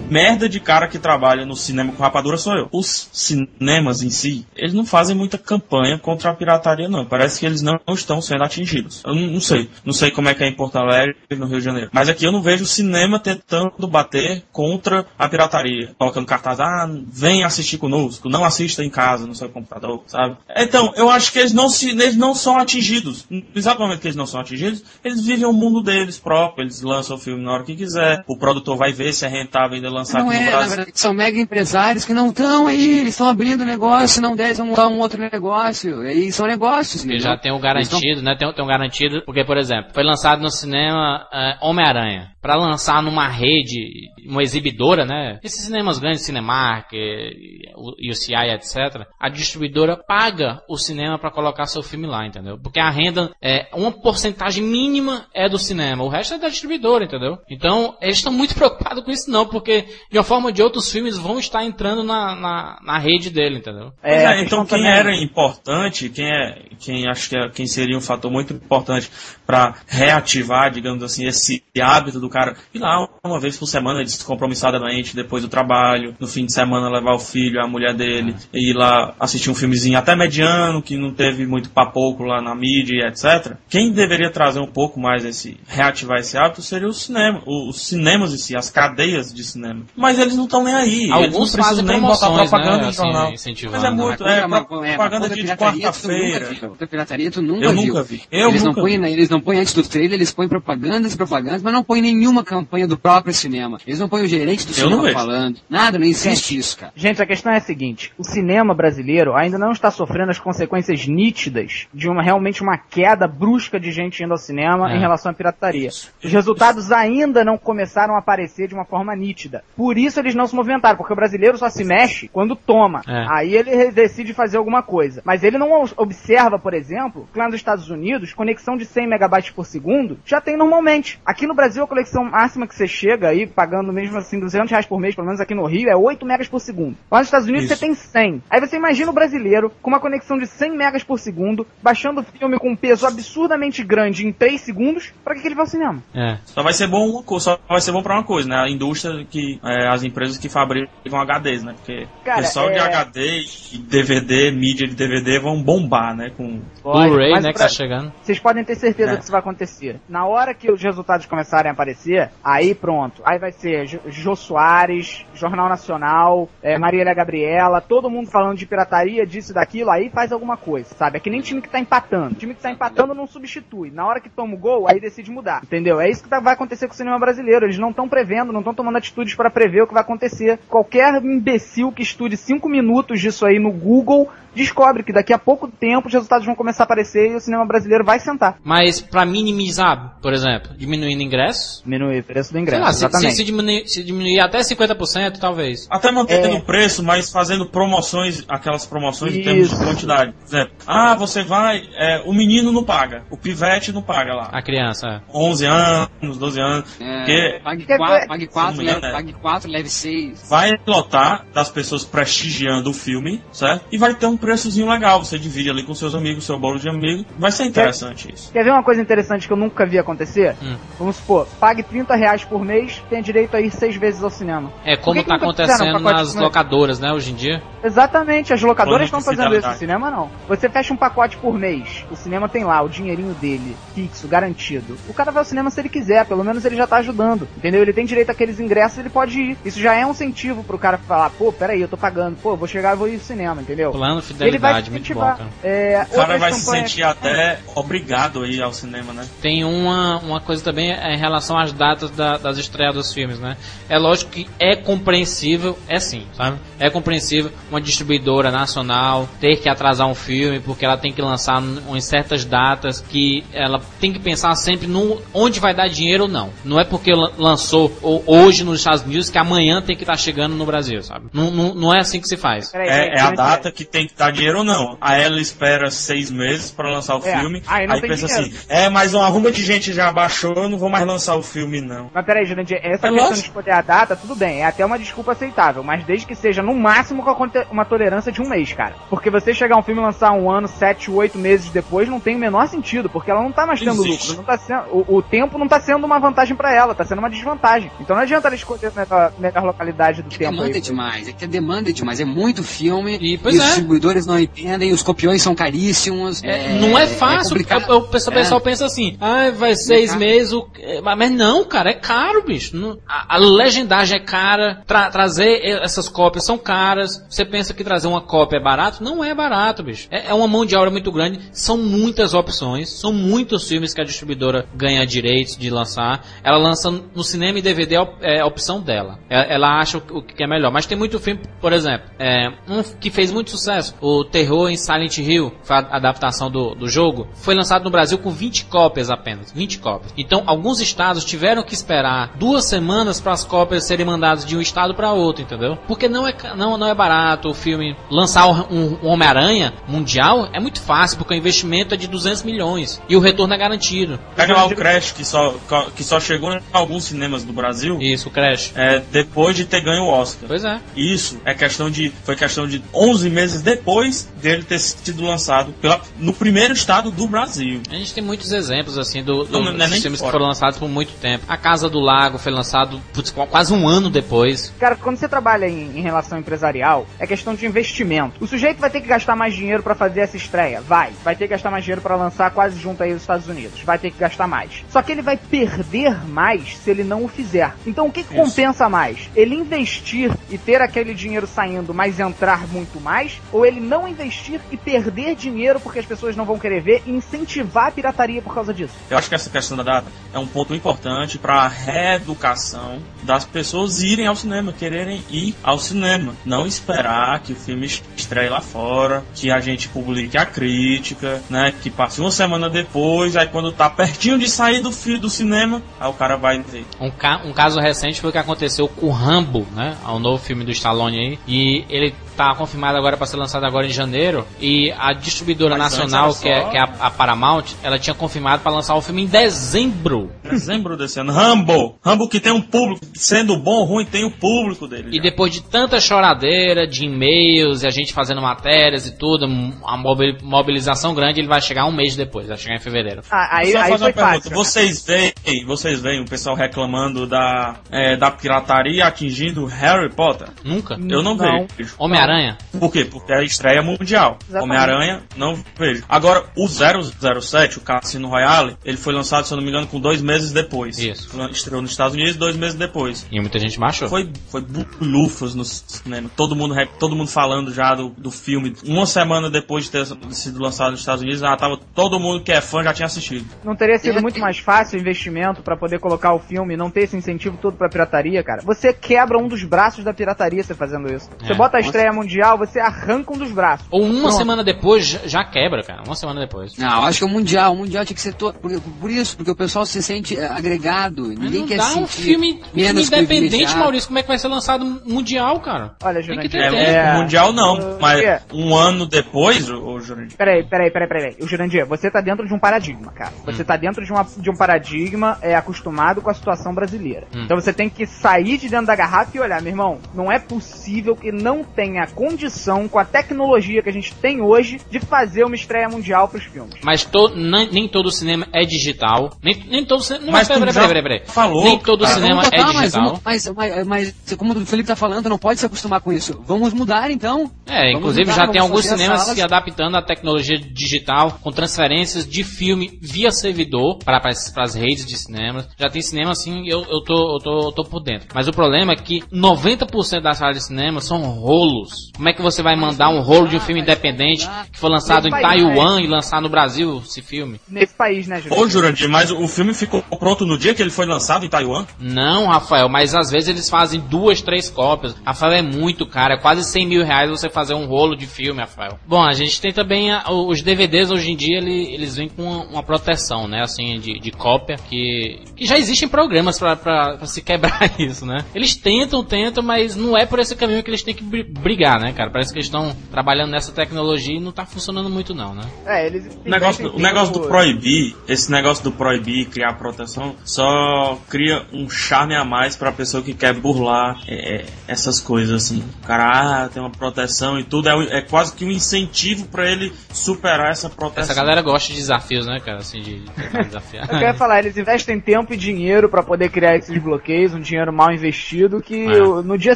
merda de cara que trabalha no cinema com rapadura sou eu. Os cinemas em si, eles não fazem muita campanha contra a pirataria, não. Parece que eles não estão sendo atingidos. Eu não, não sei. Não sei como é que é em Porto Alegre, no Rio de Janeiro. Mas aqui eu não vejo o cinema tentando bater contra a pirataria. Colocando cartaz, ah, vem assistir conosco, não assista em casa, no seu computador, sabe? Então, eu acho que eles não, se, eles não são atingidos. Exatamente que eles não são atingidos, eles vivem o mundo deles próprio, eles lançam o filme na hora que quiser, o produtor vai ver se é rentável ainda lançar não aqui é, no Brasil. na verdade, são mega empresários que não estão aí, eles estão abrindo negócio, não devem vão montar um outro negócio. E são negócios, entendeu? já tem o garantido, né? Tem, tem um garantido, porque, por exemplo, foi lançado no cinema é, Homem-Aranha. Pra lançar numa rede, uma exibidora, né? Esses cinemas grandes, Cinemark e, o- e o CI, etc. A distribuidora paga o cinema pra colocar seu filme lá, entendeu? Porque a renda, é uma porcentagem mínima é do cinema, o resto é da distribuidora, entendeu? Então, eles estão muito *laughs* preocupados com isso não, porque de uma forma ou de outra os filmes vão estar entrando na, na, na rede dele, entendeu? É, a então quem também- era importante, quem é, quem acho que é, quem seria um fator muito importante para reativar, digamos assim, esse hábito do cara ir lá uma vez por semana descompromissadamente depois do trabalho, no fim de semana levar o filho, a mulher dele, e ir lá assistir um filmezinho até mediano que não teve muito papoco lá na mídia, etc. Quem deveria trazer um pouco mais esse reativar esse hábito seria o cinema, os cinemas em si, as cadeias de cinema. Mas eles não estão nem aí. eles Alguns precisam fazem nem botar promoções, propaganda né? em Assim, jornal. incentivando. Mas é muito, Mas é, pro- é, propaganda de, de quarta-feira. pirataria tu nunca Eu viu. nunca vi. Eu eles, nunca não põem, eles não põem antes do trailer, eles põem propagandas e propagandas, mas não põem nenhuma campanha do próprio cinema. Eles não põem o gerente do Eu cinema falando. Nada, não existe isso, cara. Gente, a questão é a seguinte: o cinema brasileiro ainda não está sofrendo as consequências nítidas de uma realmente uma queda brusca de gente indo ao cinema É. em relação à pirataria. Os resultados ainda não começaram a aparecer de uma forma nítida. Por isso eles não se movimentaram, porque o brasileiro só se mexe quando toma. É. Aí ele decide fazer alguma coisa. Mas ele não observa, por exemplo, que lá nos Estados Unidos, conexão de 100 megabytes por segundo já tem normalmente. Aqui no Brasil, a conexão máxima que você chega aí, pagando mesmo assim 200 reais por mês, pelo menos aqui no Rio, é 8 megas por segundo. Lá nos Estados Unidos Isso. você tem 100. Aí você imagina o brasileiro com uma conexão de 100 megas por segundo, baixando filme com um peso absurdamente grande em 3 segundos, pra que, que ele vai ao cinema? É. Só vai ser bom uma só vai ser bom pra uma coisa, né? A indústria que é, as empresas que fabricam HDs, né? Porque Cara, o pessoal de é- HD e DVD, mídia de DVD vão bombar, né? Com Blu-ray, né, que pra- tá chegando. Vocês podem ter certeza É. que isso vai acontecer. Na hora que os resultados começarem a aparecer, aí pronto. Aí vai ser Jô Soares, Jornal Nacional, é, Marília Gabriela, todo mundo falando de pirataria, disso daquilo, aí faz alguma coisa, sabe? É que nem time que tá empatando. time que tá empatando não substitui. Na hora que toma o gol, aí decide mudar. Entendeu? É isso que tá- vai acontecer com o cinema brasileiro. Eles não estão prevendo, não estão tomando atitudes para prever o que vai acontecer. Qualquer imbecil que estude cinco minutos disso aí no Google descobre que daqui a pouco tempo os resultados vão começar a aparecer e o cinema brasileiro vai sentar. Mas pra minimizar, por exemplo, diminuindo ingressos, Diminuir o preço do sei ingresso, lá, se, se, exatamente. se diminuir, se diminuir até 50%, talvez. Até mantendo É. o preço, mas fazendo promoções, aquelas promoções em termos de Isso. quantidade. Por exemplo, ah, você vai, é, o menino não paga, o pivete não paga lá. A criança, é. 11 anos, 12 anos. É, Porque pague Quer 4, ver- pague Se 4, não me leve, é. pague 4, leve 6. vai lotar das pessoas prestigiando o filme, certo? E vai ter um preçozinho legal. Você divide ali com seus amigos, seu bolo de amigo. Vai ser interessante isso. Quer ver uma coisa interessante que eu nunca vi acontecer? Hum. Vamos supor, pague 30 reais por mês, tem direito a ir seis vezes ao cinema. É como que que tá um acontecendo nas locadoras, né, hoje em dia. Exatamente, as locadoras estão fazendo isso, o fidelidade. cinema não. Você fecha um pacote por mês, o cinema tem lá o dinheirinho dele, fixo, garantido. O cara vai ao cinema se ele quiser, pelo menos ele já tá ajudando, entendeu? Ele tem direito àqueles ingressos, ele pode ir. Isso já é um incentivo pro cara falar, pô, peraí, eu tô pagando, pô, vou chegar e vou ir ao cinema, entendeu? Plano fidelidade, muito bom, cara. É, O cara vai se sentir até obrigado a ir ao cinema, né? Tem uma, uma coisa também é em relação às datas da- das estreias dos filmes, né? É lógico que é compreensível, é sim, sabe? É compreensível uma distribuidora nacional ter que atrasar um filme porque ela tem que lançar em certas datas que ela tem que pensar sempre no onde vai dar dinheiro ou não. Não é porque lan- lançou hoje nos Estados Unidos que amanhã tem que estar chegando no Brasil, sabe? Não, não, não é assim que se faz. É, é a data que tem que dar dinheiro ou não. Aí ela espera seis meses pra lançar o É, filme. aí Aí, pensa dinheiro. assim: é, mas uma arruma de gente já baixou, eu não vou mais lançar o filme, não. Mas peraí, Jurandir, essa É questão lógico. de escolher a data, tudo bem, é até uma desculpa aceitável, mas desde que seja no máximo com uma tolerância de um mês, cara. Porque você chegar um filme e lançar um ano, sete, oito meses depois, não tem o menor sentido, porque ela não tá mais tendo Existe. lucro. Não tá sendo, o, o tempo não tá sendo uma vantagem pra ela, tá sendo uma desvantagem. Então não adianta ela escolher a melhor, melhor localidade do tempo demanda é aí. demais, é que a demanda é demais, é muito filme, E, e, os é. Distribuidores não entendem, os copiões são caríssimos. É, não é fácil. complicado. o, o pessoal, o É. pessoal pensa assim, ah, vai seis caro. meses. o- é, mas não, cara, é caro, bicho. A, a legendagem é cara. tra- trazer essas cópias são caras. Você pensa que trazer uma cópia é barato? Não é barato, bicho. É, é uma mão de obra muito grande. São muitas opções. São muitos filmes que a distribuidora ganha direitos de lançar. Ela lança no cinema e DVD é é a opção dela. É- Ela acha o, o que é melhor. Mas tem muito filme, por exemplo, é, um que fez muito sucesso, o Terror em Silent Hill, foi a adaptação do, do jogo, foi lançado no Brasil com 20 cópias apenas. 20 cópias. Então, alguns estados tiveram que esperar duas semanas para as cópias serem mandadas de um estado para outro, entendeu? Porque não é, não, não é barato o filme. Lançar um, um Homem-Aranha mundial é muito fácil, porque o investimento é de 200 milhões e o retorno é garantido. Pega lá o Crash, que só, que só chegou em alguns cinemas do Brasil, Isso, o Crash. é, depois de ter ganho o Oscar. Pois é. Isso é questão de. Foi questão de 11 meses depois dele ter sido lançado pela, no primeiro estado do Brasil. A gente tem muitos exemplos assim do, do Não, não é filmes que fora. foram lançados por muito tempo. A Casa do Lago foi lançado putz, qu- quase um ano depois. Cara, quando você trabalha em, em relação empresarial, é questão de investimento. O sujeito vai ter que gastar mais dinheiro pra fazer essa estreia. Vai. Vai ter que gastar mais dinheiro pra lançar quase junto aí aos Estados Unidos. Vai ter que gastar mais. Só que ele vai perder mais se ele não o fizer. Então o que, que compensa mais? Ele investir e ter aquele dinheiro saindo, mas entrar muito mais? Ou ele não investir e perder dinheiro porque as pessoas não vão querer ver e incentivar a pirataria por causa disso? Eu acho que essa questão da data é um ponto importante para a reeducação das pessoas irem ao cinema, quererem ir ao cinema. Não esperar que o filme estreie lá fora, que a gente publique a crítica, né? Que passe uma semana depois, aí quando tá pertinho de sair do filme do cinema, aí o cara vai ver. Um, ca- um caso recente foi o que aconteceu com o Rambo, né? O novo filme do Stallone aí. E ele tá confirmado agora para ser lançado agora em janeiro. E a distribuidora Mas nacional, que é, que é a, a Paramount, ela tinha confirmado para lançar o filme em dezembro. Dezembro desse ano. Rambo! Rambo que tem um público, sendo bom ou ruim, tem o público dele. E já. depois de tanta choradeira, de e-mails e a gente fazendo matérias e tudo, a mobi- mobilização grande, ele vai chegar um mês depois, vai chegar em fevereiro. Ah, aí, Só aí fazer foi uma pergunta. fácil. Vocês veem, vocês veem o pessoal reclamando da, é, da pirataria atingindo Harry Potter? Nunca. Eu não, Não. vejo. Homem-Aranha. Por quê? Porque é a estreia mundial. Homem-Aranha, não vejo. Agora, o 007, o Cassino Royale, ele foi lançado, se eu não me engano, com dois meses depois. Isso. Estreou nos Estados Unidos dois meses depois. E muita gente baixou. Foi, foi bulufas no cinema. Todo mundo, todo mundo falando já do, do filme. Uma semana depois de ter sido lançado nos Estados Unidos, já tava, todo mundo que é fã já tinha assistido. Não teria sido É, muito mais fácil o investimento pra poder colocar o filme e não ter esse incentivo todo pra pirataria, cara? Você quebra um dos braços da pirataria você fazendo isso. Você É. bota a estreia mundial, você arranca um dos braços. Ou uma Pronto. semana depois já- quebra, cara. Uma semana depois. Não, acho que o Mundial, o Mundial tinha que ser todo. Por, por isso, porque o pessoal se sente eh, agregado. Mas Ninguém não quer dá se um sentir filme, filme menos independente. Maurício. Como é que vai ser lançado mundial, cara? Olha, Tem Jurandir. que ter É. É. mundial não, Uh, mas um ano depois, ô, ô Jurandir, Peraí, peraí, peraí, peraí. O Jurandir, você tá dentro de um paradigma, cara. Você Hum. tá dentro de, uma, de um paradigma é, acostumado com a situação brasileira. Hum. Então você tem que sair de dentro da garrafa e olhar, meu irmão, não é possível que não tenha condição com a tecnologia que a gente tem hoje de fazer uma estreia mundial pros filmes. Mas to, nem, nem todo cinema é digital. Nem, nem todo cinema. Mas peraí, peraí, peraí, peraí. falou, Nem todo cara. cinema é digital. mas, mas, mas, como o Felipe tá falando, não pode se acostumar com isso. Vamos mudar então. É, Vamos inclusive mudar, já tem alguns cinemas salas. se adaptando à tecnologia digital, com transferências de filme via servidor para as redes de cinemas. Já tem cinema assim, eu, eu, tô, eu, tô, eu tô por dentro. Mas o problema é que 90% das salas de cinema são rolos. Como é que você vai mandar um rolo de um filme independente que foi lançado em país, Taiwan e lançar no Brasil esse filme? Nesse país, né, Jurandir? Ô, Jurandir, mas o filme ficou pronto no dia que ele foi lançado em Taiwan? Não, Rafael, mas às vezes eles fazem duas, três cópias. Rafael, é muito caro, é quase 100 mil reais você fazer um rolo de filme, Rafael. Bom, a gente tem também a- os DVDs hoje em dia, ele- eles vêm com uma, uma proteção, né, assim, de, de cópia, que, que já existem programas pra se quebrar *laughs* isso, né. Eles tentam, tentam, mas não é por esse caminho que eles têm que bri- brigar, né, cara. Parece que eles estão trabalhando nessa tecnologia e não tá funcionando muito não, né. É, eles O negócio, o negócio do pro proibir, esse negócio do proibir, criar proteção, só cria um charme a mais pra pessoa que quer burlar é, essas coisas, assim. O cara, ah, tem uma proteção e tudo, é, é quase que um incentivo pra ele superar essa proteção. Essa galera gosta de desafios, né, cara? Assim, de tentar *laughs* desafiar. Eu quero falar, eles investem tempo e dinheiro pra poder criar esses bloqueios, um dinheiro mal investido, que É. no dia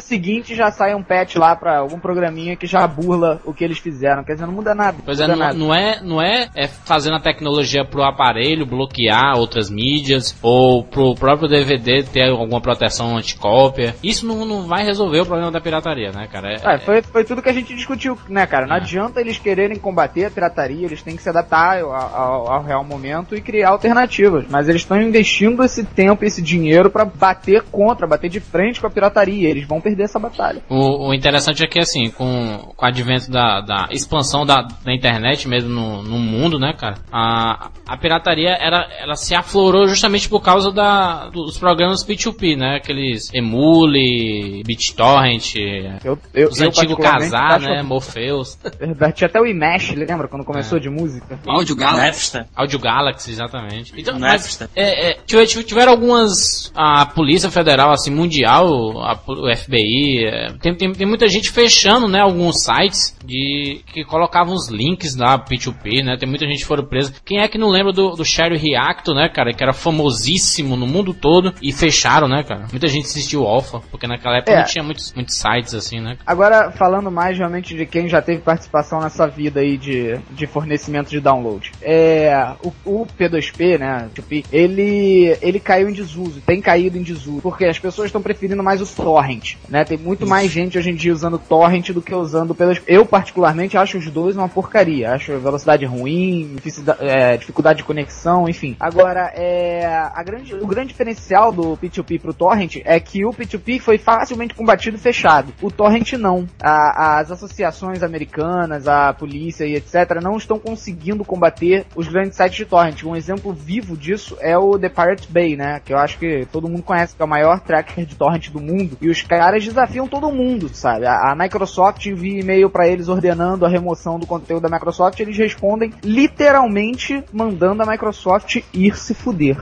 seguinte já sai um patch lá pra algum programinha que já burla o que eles fizeram. Quer dizer, não muda nada. Pois é, muda não, nada. não é, não é, é fazendo a tecnologia pro aparelho bloquear outras mídias ou pro próprio DVD ter alguma proteção anticópia. Isso não, não vai resolver o problema da pirataria, né, cara? É- É, foi, foi tudo que a gente discutiu, né, cara? Não adianta eles quererem combater a pirataria, eles têm que se adaptar ao, ao- ao real momento e criar alternativas. Mas eles estão investindo esse tempo, esse dinheiro pra bater contra, bater de frente com a pirataria. Eles vão perder essa batalha. O, o interessante é que, assim, com, com o advento da, da expansão da, da internet mesmo no, no mundo, né, cara, a, a pirataria, ela, ela se aflorou justamente por causa da, dos programas P2P, né, aqueles Emule, BitTorrent, Eu, eu, os eu antigos Casar, né, Morpheus, Tinha até o Imesh, lembra? Quando começou de música. Áudio Galaxy. Audio Galaxy, exatamente. Então, mas, é, é, tiver- tiver- tiveram algumas. A Polícia Federal, assim, mundial, a, o FBI, é, tem, tem, tem muita gente fechando, né, alguns sites de que colocavam os links lá, P2P, né? Tem muita gente que foram presa. Quem é que não lembra do, do Sherry Reacto, né, cara? Que era famosíssimo no mundo todo e fecharam, né, cara? Muita gente assistiu Alpha, porque naquela época É. não tinha muitos, muitos sites assim, né? Agora, falando mais realmente de quem já teve participação nessa vida aí de, de fornecimento de download. É, o, o P2P, né, 2P, ele, ele caiu em desuso, tem caído em desuso, porque as pessoas estão preferindo mais o torrent, né, tem muito mais gente hoje em dia usando torrent do que usando P2P. Eu, particularmente, acho os dois uma porcaria, acho velocidade ruim, dificuldade, é, dificuldade de conexão, enfim. Agora, é, a grande, o grande diferencial do P2P pro torrent é que o P2P foi facilmente combatido e fechado. O torrent não. A- as associações americanas, a polícia e etc. não estão conseguindo combater os grandes sites de torrent. Um exemplo vivo disso é o The Pirate Bay, né? Que eu acho que todo mundo conhece, que é o maior tracker de torrent do mundo. E os caras desafiam todo mundo, sabe? A, a Microsoft envia e-mail pra eles ordenando a remoção do conteúdo da Microsoft, eles respondem literalmente mandando a Microsoft ir se fuder.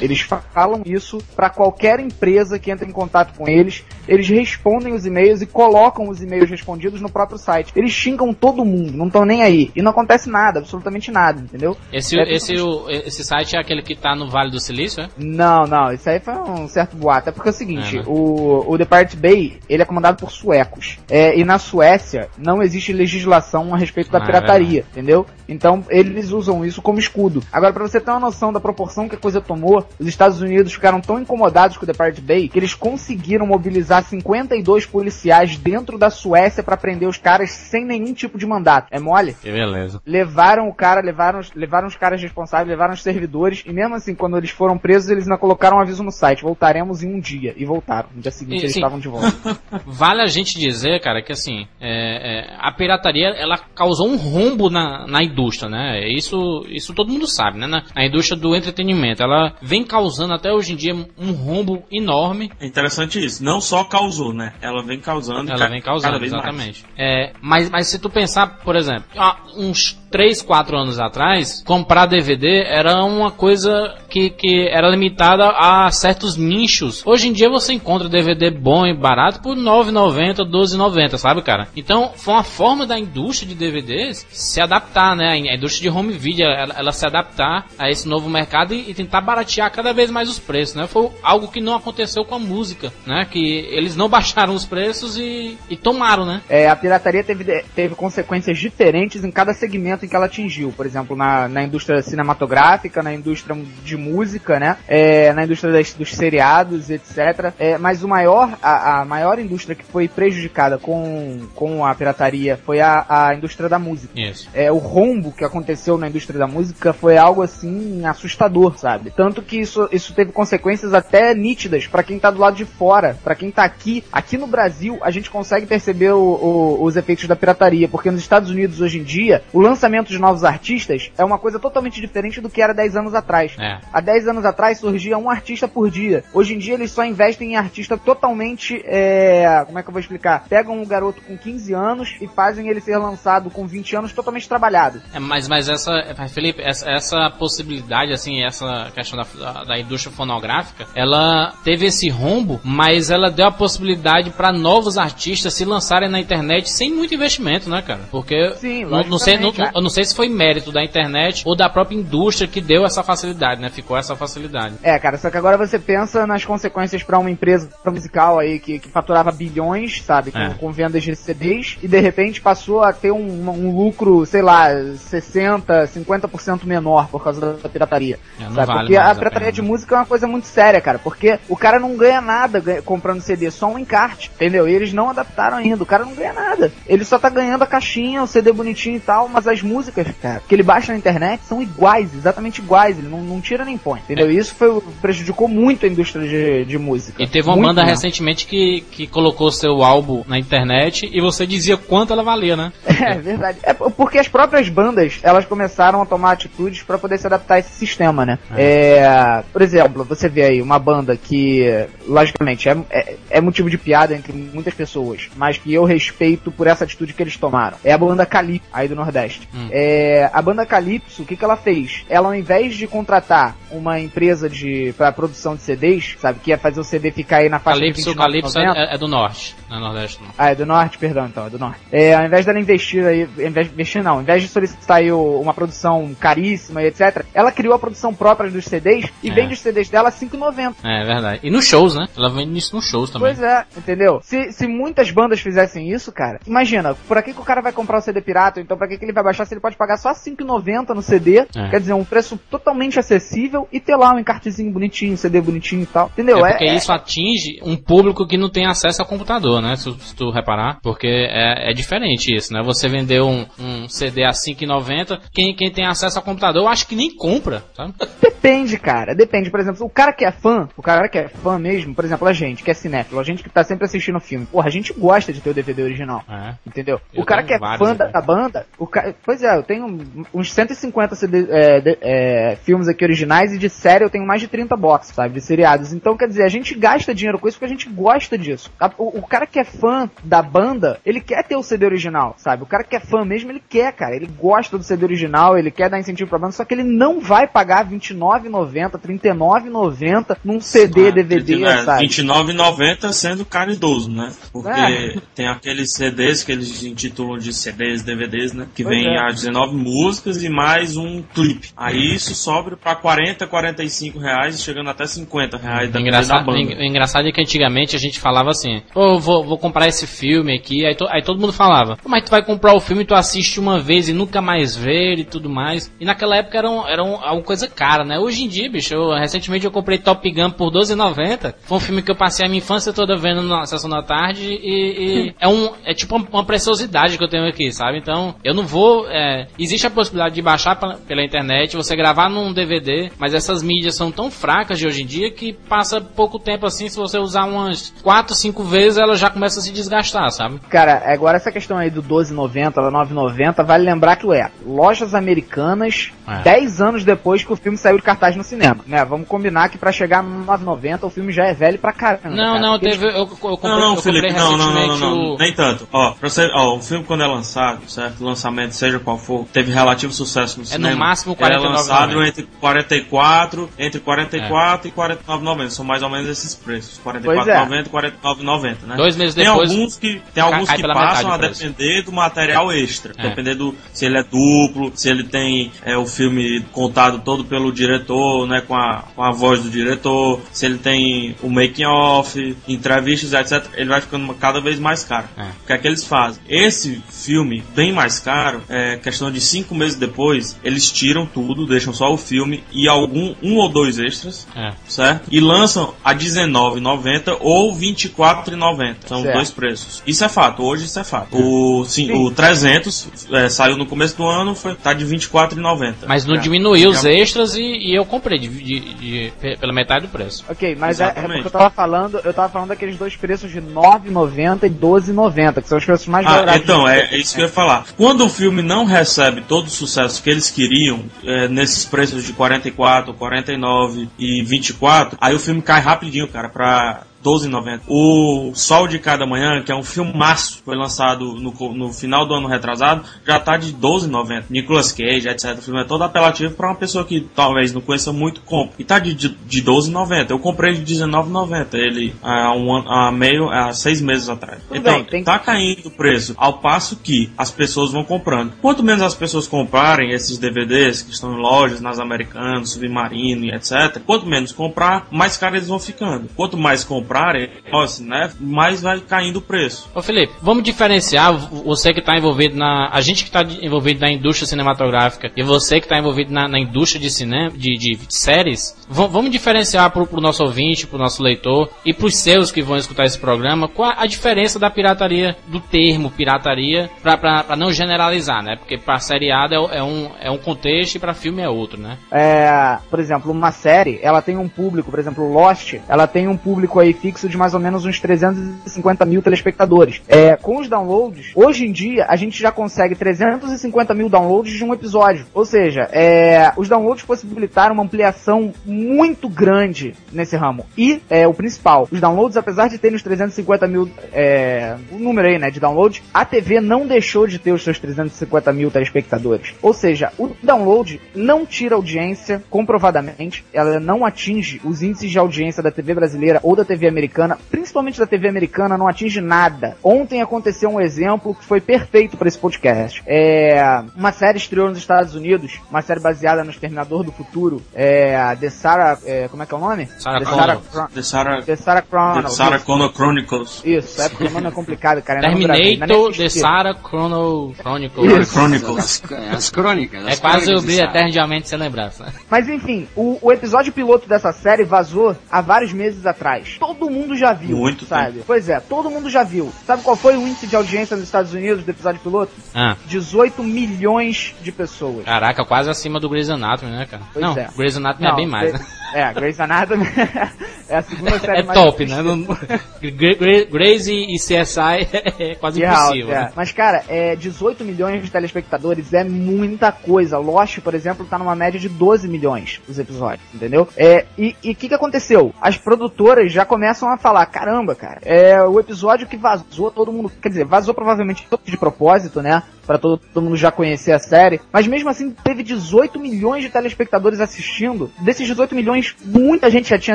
Eles falam isso pra qualquer empresa que entra em contato com eles. Eles respondem os e-mails e colocam os e-mails respondidos no próprio site. Eles xingam todo mundo, não estão nem aí. E não acontece nada, absolutamente nada, entendeu? Esse, É, esse, o- esse site é aquele que tá no Vale do Silício, é? Não, não, isso aí foi um certo boato. É porque é o seguinte, É, né? o, o The Pirate Bay, ele é comandado por suecos. É, e na Suécia não existe legislação a respeito da Ah, é pirataria, entendeu? Então eles usam isso como escudo. Agora, pra você ter uma noção da proporção que a coisa tomou, os Estados Unidos ficaram tão incomodados com o The Pirate Bay que eles conseguiram mobilizar 52 policiais dentro da Suécia pra prender os caras sem nenhum tipo de mandato. É mole? Que beleza. levaram o cara, levaram, os- levaram os caras responsáveis, levaram os servidores, e mesmo assim, quando eles foram presos, eles ainda colocaram um aviso no site, voltaremos em um dia, e voltaram. No dia seguinte E, eles sim. estavam de volta. *laughs* Vale a gente dizer, cara, que assim, é, é, a pirataria, ela causou um rombo na, na indústria, né? Isso, isso todo mundo sabe, né? Na, na indústria do entretenimento. Ela vem causando até hoje em dia um rombo enorme. É interessante isso. Não só causou, né? Ela vem causando. Ela ca- vem causando, exatamente. É, mas, mas se tu pensar, por exemplo, há uns 3, 4 anos atrás, comprar DVD era uma coisa que, que era limitada a certos nichos. Hoje em dia você encontra DVD bom e barato por R$ 9,90, R$ 12,90, sabe, cara? Então, foi uma forma da indústria de DVDs se adaptar, né? A indústria de home video, ela, ela se adaptar a esse novo mercado e, e tentar baratear cada vez mais os preços, né? Foi algo que não aconteceu com a música, né? Que eles não *laughs* baixaram os preços e, e tomaram, né? É, a pirataria teve, teve consequências diferentes em cada segmento em que ela atingiu. Por exemplo, na, na indústria cinematográfica, na indústria de música, né? É, na indústria das- dos seriados, etc. É, mas o maior, a, a maior indústria que foi prejudicada com, com a pirataria foi a, a indústria da música. Isso. é, o rombo que aconteceu na indústria da música foi algo assim assustador, sabe? Tanto que isso, isso teve consequências até nítidas pra quem tá do lado de fora, pra quem tá aqui. Aqui no Brasil, a gente consegue perceber o- o- os efeitos da pirataria, porque nos Estados Unidos hoje em dia, o lançamento lançamento de novos artistas é uma coisa totalmente diferente do que era 10 anos atrás. É. Há 10 anos atrás surgia um artista por dia. Hoje em dia eles só investem em artista totalmente. É, como é que eu vou explicar? Pegam um garoto com 15 anos e fazem ele ser lançado com 20 anos totalmente trabalhado. É, mas, mas essa, Felipe, essa, essa possibilidade, assim, essa questão da, da, indústria fonográfica, ela teve esse rombo, mas ela deu a possibilidade para novos artistas se lançarem na internet sem muito investimento, né, cara? Porque Sim, não, não sei, não, não sei se foi mérito da internet ou da própria indústria que deu essa facilidade, né? Ficou essa facilidade. É, cara, só que agora você pensa nas consequências pra uma empresa musical aí que, que faturava bilhões, sabe, com, É. com vendas de CDs, e de repente passou a ter um, um lucro, sei lá, 60, 50% menor por causa da pirataria. É, sabe? vale porque a a pirataria pena, de né? música é uma coisa muito séria, cara, porque o cara não ganha nada ganha- comprando CD, só um encarte, entendeu? E eles não adaptaram ainda, o cara não ganha nada. Ele só tá ganhando a caixinha, o CD bonitinho e tal, mas as músicas, cara, que ele baixa na internet são iguais, exatamente iguais, ele não, não tira nem põe, entendeu? É. Isso foi, prejudicou muito a indústria de, de música. E teve uma Muito banda recentemente que, que colocou seu álbum na internet e você dizia quanto ela valia, né? *laughs* É verdade. É porque as próprias bandas, elas começaram a tomar atitudes para poder se adaptar a esse sistema, né? É, por exemplo, você vê aí uma banda que, logicamente, é, é, é motivo de piada entre muitas pessoas, mas que eu respeito por essa atitude que eles tomaram. É a banda Calypso, aí do Nordeste. Hum. É, a banda Calypso, o que, que ela fez? Ela, ao invés de contratar uma empresa de para produção de CDs, sabe, que ia fazer o CD ficar aí na faixa Calypso, de Calypso 29,90, é, é do norte, não é nordeste não. ah, é do norte, perdão, então, é do norte. É, ao invés dela investir aí, ao invés investir não, ao invés de solicitar aí uma produção caríssima e etc, ela criou a produção própria dos CDs e É. vende os CDs dela a 5,90. É verdade. E nos shows, né? Ela vende isso nos shows também. Pois é, entendeu? Se, se muitas bandas fizessem isso, cara, imagina, por que, que o cara vai comprar o CD pirata, então pra que, que ele vai baixar se ele pode pagar só 5,90 no CD, É. quer dizer, um preço totalmente acessível e ter lá um encartezinho bonitinho, CD bonitinho e tal, entendeu? É porque isso atinge um público que não tem acesso ao computador, né? Se, se tu reparar. Porque é, é diferente isso, né? Você vender um, um CD a 5,90, quem, quem tem acesso ao computador, eu acho que nem compra, sabe? Depende, cara. Depende. Por exemplo, o cara que é fã, o cara que é fã mesmo, por exemplo, a gente, que é cinéfilo, a gente que tá sempre assistindo filme, porra, a gente gosta de ter o DVD original. É. Entendeu? Eu o cara que é fã da, da banda, o ca... pois é, eu tenho uns 150 CD, é, de- é, filmes aqui originais e de série eu tenho mais de 30 boxes, sabe? De seriados. Então, quer dizer, a gente gasta dinheiro com isso porque a gente gosta disso. O, o cara que é fã da banda, ele quer ter o CD original, sabe? O cara que é fã mesmo, ele quer, cara. Ele gosta do CD original, ele quer dar incentivo pra banda, só que ele não vai pagar R$29,90, R$39,90 num CD, Ah, DVD, né, sabe? R$29,90 sendo caridoso, né? Porque É. tem aqueles CDs que eles intitulam de CDs, DVDs, né? Que Pois vem é. A 19 músicas e mais um clipe. Aí isso sobra pra 40, 45 reais, chegando até 50 reais da, da engraçado, banda. o engraçado é que antigamente a gente falava assim, pô, vou, vou comprar esse filme aqui, aí, to- aí todo mundo falava, "Pô, mas tu vai comprar o filme, tu assiste uma vez e nunca mais vê e tudo mais. E naquela época era, um, era um, uma coisa cara, né? Hoje em dia, bicho, eu, recentemente eu comprei Top Gun por R$12,90. Foi um filme que eu passei a minha infância toda vendo na sessão da tarde e, e é um é tipo uma preciosidade que eu tenho aqui, sabe? Então, eu não vou. É, existe a possibilidade de baixar pela, internet, você gravar num DVD, mas essas mídias são tão fracas de hoje em dia que passa pouco tempo assim, se você usar umas 4, 5 vezes, ela já começa a se desgastar, sabe? Cara, agora essa questão aí do 12,90, da 9,90, vale lembrar que é lojas americanas É. 10 anos depois que o filme saiu de cartaz no cinema, né? Vamos combinar que pra chegar no 9,90 o filme já é velho pra caramba. Não, cara. não, teve. Eu, eu comprei, Não, não, Felipe, não, não, não, não, o. nem tanto. Ó, pra você, ó, o filme quando é lançado, certo? O lançamento, seja qual for, teve relativo sucesso no É cinema. no máximo Ele é 49,90. lançado entre 44, entre 44 e 49,90. São mais ou menos esses preços. 44,90 e 49,90, né? Dois meses tem depois, alguns que tem alguns que passam a depender do material extra, É. depender do se ele é duplo, se ele tem é, o filme contado todo pelo diretor, né, com a, com a voz do diretor, se ele tem o making off, entrevistas, etc. Ele vai ficando cada vez mais caro. É. O que é que eles fazem? Esse filme bem mais caro, é questão de cinco meses depois, eles tiram tudo, deixam só o filme e algum um ou dois extras É. certo? E lançam a R$19,90 ou R$24,90. São Certo. dois preços. Isso é fato, hoje isso é fato. O, sim, o 300 é, saiu no começo do ano, foi, tá de R$24,90. Mas não É. diminuiu os extras e, e eu comprei de, de- de- pe- pela metade do preço. Ok, mas é, é porque eu tava falando, eu tava falando daqueles dois preços de 9,90 e 12,90, que são os preços mais Ah, valorados. então, é, é isso que eu ia falar. Quando o filme não não recebe todo o sucesso que eles queriam é, nesses preços de 44, 49 e 24, aí o filme cai rapidinho, cara, pra 12,90. O Sol de Cada Manhã, que é um filmaço, foi lançado no, no final do ano retrasado, já tá de 12,90. Nicolas Cage, etc. O filme é todo apelativo para uma pessoa que talvez não conheça muito, compra. E tá de, de, de 12,90. Eu comprei de 19,90 ele há, um ano, há meio, há seis meses atrás. Tudo então, bem, tem... tá caindo o preço, ao passo que as pessoas vão comprando. Quanto menos as pessoas comprarem esses DVDs que estão em lojas, nas Americanas, Submarino e etc., quanto menos comprar, mais caros eles vão ficando. Quanto mais comprar, comprarem, assim, né, mais vai caindo o preço. Ô Felipe, vamos diferenciar você que está envolvido na. A gente que está envolvido na indústria cinematográfica e você que está envolvido na, na, indústria de cinema, de, de, de séries. V vamos diferenciar para o nosso ouvinte, para o nosso leitor e para os seus que vão escutar esse programa qual a diferença da pirataria, do termo pirataria, para não generalizar, né? Porque para seriado é, é, um, é um contexto e para filme é outro, né? É, por exemplo, uma série, ela tem um público, por exemplo, Lost, ela tem um público aí fixo de mais ou menos uns 350 mil telespectadores. É, com os downloads, hoje em dia a gente já consegue 350 mil downloads de um episódio. Ou seja, é, os downloads possibilitaram uma ampliação muito grande nesse ramo. E é, o principal, os downloads, apesar de terem os 350 mil, é, o número aí, né, de download, a TV não deixou de ter os seus 350 mil telespectadores. Ou seja, o download não tira audiência comprovadamente, ela não atinge os índices de audiência da TV brasileira ou da TV americana, principalmente da TV americana, não atinge nada. Ontem aconteceu um exemplo que foi perfeito para esse podcast. É, uma série estreou nos Estados Unidos, uma série baseada no Exterminador do Futuro, é, The Sarah, é, como é que é o nome? Sarah The Sarah, The Sarah, The Sarah Chronicles. The Sarah Connor Chronicles. Isso, é porque o nome é complicado, cara. Terminator The Sarah Chrono Chronicles. Chronicles. As, as crônicas. As é quase o brilho eterno de mente sem lembrança. Mas enfim, o, o episódio piloto dessa série vazou há vários meses atrás. Todo mundo já viu, Muito sabe? Tempo. Pois é, todo mundo já viu. Sabe qual foi o índice de audiência nos Estados Unidos do episódio piloto? Ah. 18 milhões de pessoas. Caraca, quase acima do Grey's Anatomy, né, cara? Pois não, é. Grey's Anatomy é Não, bem mais, né? *laughs* É, Grey's Anatomy *laughs* é a segunda *laughs* série É mais top, né? assistida. Grey's e CSI é quase House, impossível. é. né? Mas, cara, é 18 milhões de telespectadores é muita coisa. Lost, por exemplo, tá numa média de 12 milhões os episódios, entendeu? É, e o que, que aconteceu? As produtoras já começam a falar: caramba, cara, é o episódio que vazou, todo mundo. Quer dizer, vazou provavelmente de propósito, né? Pra todo, todo mundo já conhecer a série. Mas mesmo assim, teve 18 milhões de telespectadores assistindo. Desses 18 milhões, muita gente já tinha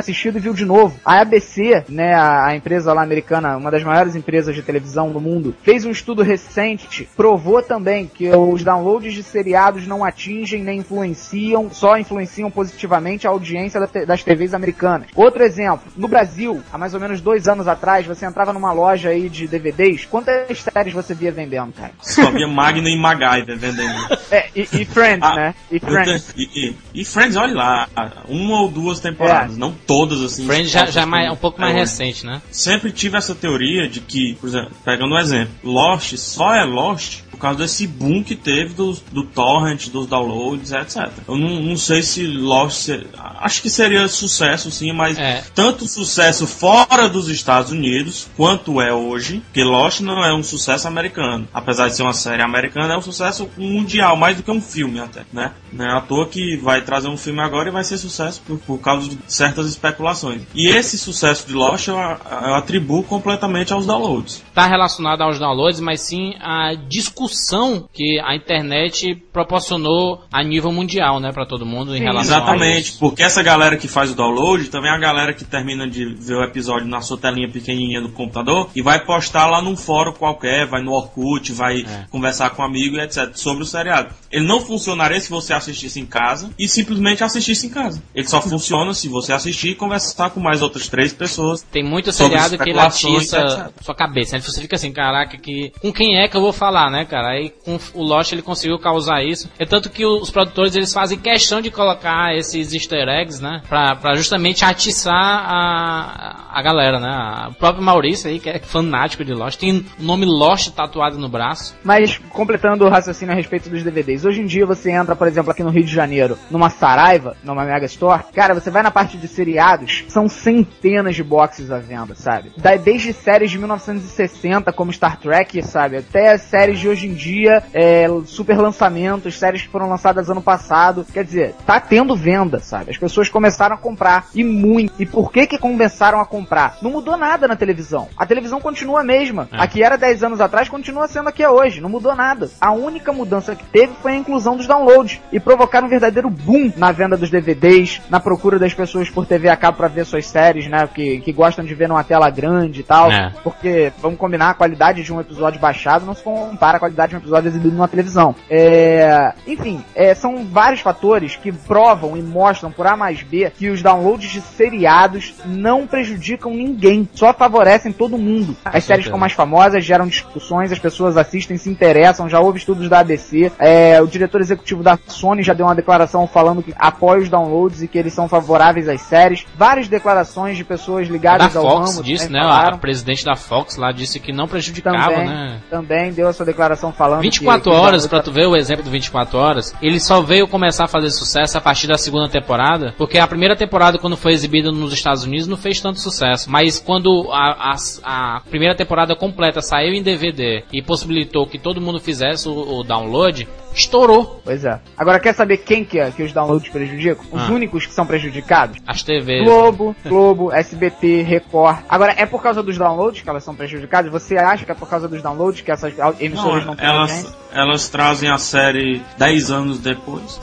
assistido e viu de novo. A ABC, né, a, a empresa lá americana, uma das maiores empresas de televisão do mundo, fez um estudo recente, provou também que os downloads de seriados não atingem nem influenciam, só influenciam positivamente a audiência das TVs americanas. Outro exemplo, no Brasil, há mais ou menos dois anos atrás, você entrava numa loja aí de DVDs, quantas séries você via vendendo, cara? Só via Magna e MacGyver vendendo. *laughs* É, e, e Friends, Ah, né? E Friends. E, e- Friends, olha lá, uma ou duas temporadas, É. não todas assim. Friends já, já é mais- um pouco mais é, recente, né? Sempre tive essa teoria de que, por exemplo, pegando um exemplo, Lost só é Lost por causa desse boom que teve do, do torrent, dos downloads, etc. Eu não, não sei se Lost. se- acho que seria sucesso sim, mas É. tanto sucesso fora dos Estados Unidos quanto é hoje, porque Lost não é um sucesso americano. Apesar de ser uma série americana, é um sucesso mundial, mais do que um filme até, né? Não é à toa que vai trazer um filme agora e vai ser sucesso por, por causa de certas especulações. E esse sucesso de Lost eu, eu atribuo completamente aos downloads. Está relacionado aos downloads, mas sim à discussão que a internet proporcionou a nível mundial, né, para todo mundo em Sim, relação a Exatamente, isso. porque essa galera que faz o download também é a galera que termina de ver o episódio na sua telinha pequenininha do computador e vai postar lá num fórum qualquer, vai no Orkut, vai É. conversar com um amigo e etc. sobre o seriado. Ele não funcionaria se você assistisse em casa e simplesmente assistisse em casa. Ele só funciona se você assistir e conversar com mais outras três pessoas. Tem muito seriado que ele atiça sua cabeça. Aí você fica assim, caraca, que com quem é que eu vou falar, né, cara? Aí com o Lost ele conseguiu causar isso. É tanto que os produtores eles fazem questão de colocar esses easter eggs, né? Pra, pra justamente atiçar a, a galera, né? O próprio Maurício aí, que é fanático de Lost, tem o nome Lost tatuado no braço. Mas, completando o raciocínio a respeito dos DVDs, hoje em dia você entra, por exemplo, aqui no Rio de Janeiro, numa Saraiva, numa Mega Store, cara, você vai na parte de seriados, são centenas de boxes à venda, sabe? Desde séries de 1960, como Star Trek, sabe? Até séries de hoje em dia, é, super lançamentos, séries que foram lançadas ano passado. Quer dizer, tá tendo venda, sabe? As pessoas começaram a comprar, e muito. E por que que começaram a comprar? Não mudou nada na televisão. A televisão continua a mesma. É. A que era 10 anos atrás continua sendo a que é hoje. Não mudou nada. A única mudança que teve foi a inclusão dos downloads. E provocaram um verdadeiro boom na venda dos DVDs, na procura das pessoas por TV a cabo pra ver suas séries, né? Que, que gostam de ver numa tela grande e tal. É. Porque, vamos combinar, a qualidade de um episódio baixado não se compara à qualidade de um episódio exibido numa televisão. É, enfim, é, são vários fatores que provam e mostram por A mais B que os downloads de seriados não prejudicam ninguém, só favorecem todo mundo. As séries ficam mais famosas, geram discussões, as pessoas assistem, se interessam, já houve estudos da ABC. É, o diretor executivo da Sony já deu uma declaração falando que apoia os downloads e que eles são favoráveis às séries. Várias declarações de pessoas Da ligadas ao Fox ramo disse, né? falaram. A presidente da Fox lá disse que não prejudicava, também, né? também deu a sua declaração falando 24 que, horas, os pra tu ver o exemplo do 24 horas, ele só veio começar a fazer sucesso a partir da segunda temporada, porque a primeira temporada, quando foi exibida nos Estados Unidos, não fez tanto sucesso. Mas quando a, a, a primeira temporada completa saiu em DVD e possibilitou que todo mundo fizesse o, o download, estourou Pois é. Agora quer saber quem que, é, que os downloads prejudicam? Os Ah. únicos que são prejudicados? as TVs. Globo, *laughs* Globo, SBT, Record. Agora, é por causa dos downloads que elas são prejudicadas? Você acha que é por causa dos downloads que essas emissoras não, Não, têm elas, elas trazem a série 10 anos depois.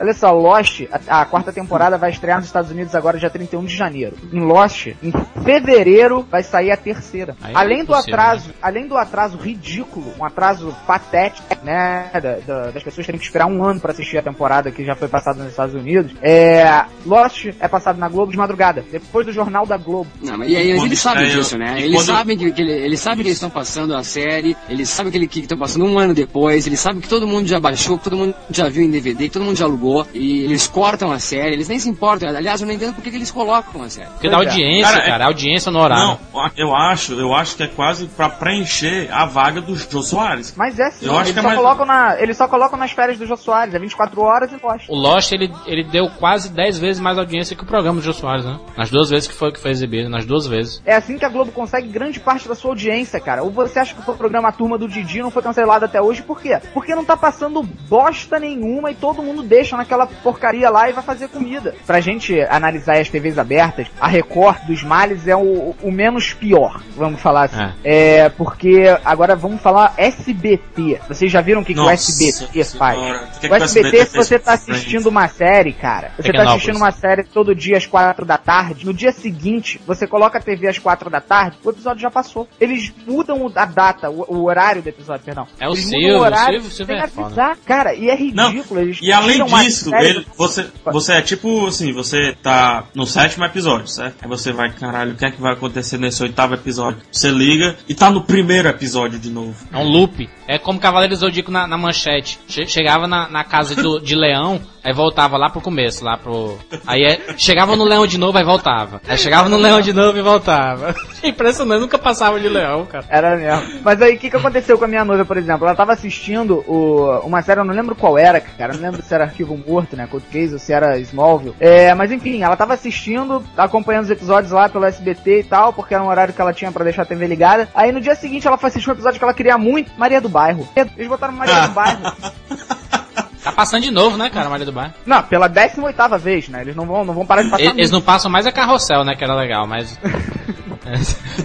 Olha só, Lost, a, a quarta temporada vai estrear nos Estados Unidos agora dia 31 de janeiro. Em Lost, em fevereiro, vai sair a terceira. Aí é além do impossível, atraso, além do atraso ridículo, um atraso patético, né, da- da- das pessoas terem que esperar um ano pra assistir a temporada que já foi passada nos Estados Unidos, é, Lost é passado na Globo de madrugada, depois do Jornal da Globo. Não, mas e aí, eles sabem disso, né? Eles quando- sabem que, que ele- eles sabem que eles estão passando a série, eles sabem que ele- que estão passando um ano depois, eles sabem que todo mundo já baixou, que todo mundo já viu em DVD, que todo mundo já alugou, e eles cortam a série, eles nem se importam. Aliás, eu não entendo por que que eles colocam a série. Porque dá é. audiência, Cara, é- cara, audiência no horário. Não, eu acho, eu acho que é quase pra preencher a vaga do Jô Soares. Mas é sim, Eu acho eles, que é só mais- colocam na, eles só colocam nas férias do Jô Soares, é 24 horas e Lost. O Lost, ele, ele deu quase 10 vezes mais audiência que o programa do Jô Soares, né? Nas duas vezes que foi, que foi exibido, nas duas vezes. É assim que a Globo consegue grande parte da sua audiência, cara. Ou você acha que o programa A Turma do Didi não foi cancelado até hoje, por quê? Porque não tá passando bosta nenhuma e todo mundo deixa naquela porcaria lá e vai fazer comida. Pra gente analisar as TVs abertas, a Record dos males é o, o menos pior, vamos falar assim. É. porque agora vamos falar SBT. Vocês já viram o que, que o Nossa SBT faz? o que que o o SBT, SBT se você tá assistindo uma série, cara, você tá assistindo uma série todo dia às quatro da tarde, no dia seguinte, você coloca a TV às quatro da tarde, o episódio já passou. Eles mudam o- a data, o, o horário do episódio, perdão. É o Eles Silvio, o horário o Silvio- é avisar. Cara, e é Não, ridículo. Eles e além tiram a disso, ele, você, você é tipo assim, você tá no sétimo episódio, certo? Aí você vai, caralho, o que é que vai acontecer nesse oitavo episódio? Você liga e tá no primeiro episódio de novo. É um loop. É como Cavaleiro do Zodíaco na, na manchete. Che- chegava na, na casa do, de Leão, aí voltava lá pro começo, lá pro. Aí é- chegava no Leão de novo, aí voltava. Aí chegava no Leão de novo e voltava. *laughs* Impressionante, nunca passava de Leão, cara. Era mesmo. Mas aí, o que, que aconteceu com a minha noiva, por exemplo? Ela tava assistindo o, uma série, eu não lembro qual era, cara. Eu não lembro se era Arquivo Morto, né? Cold Case, ou se era Smallville. É, mas enfim, ela tava assistindo, acompanhando os episódios lá pelo SBT e tal, porque era um horário que ela tinha pra deixar a TV ligada. Aí no dia seguinte ela foi assistir um episódio que ela queria muito, Maria do Bairro. Eles botaram Maria do *laughs* Bairro. Tá passando de novo, né, cara, Maria do Bar? Não, pela 18 vez, né? Eles não vão, não vão parar de passar Eles muito. não passam mais a carrossel, né, que era legal, mas. *laughs*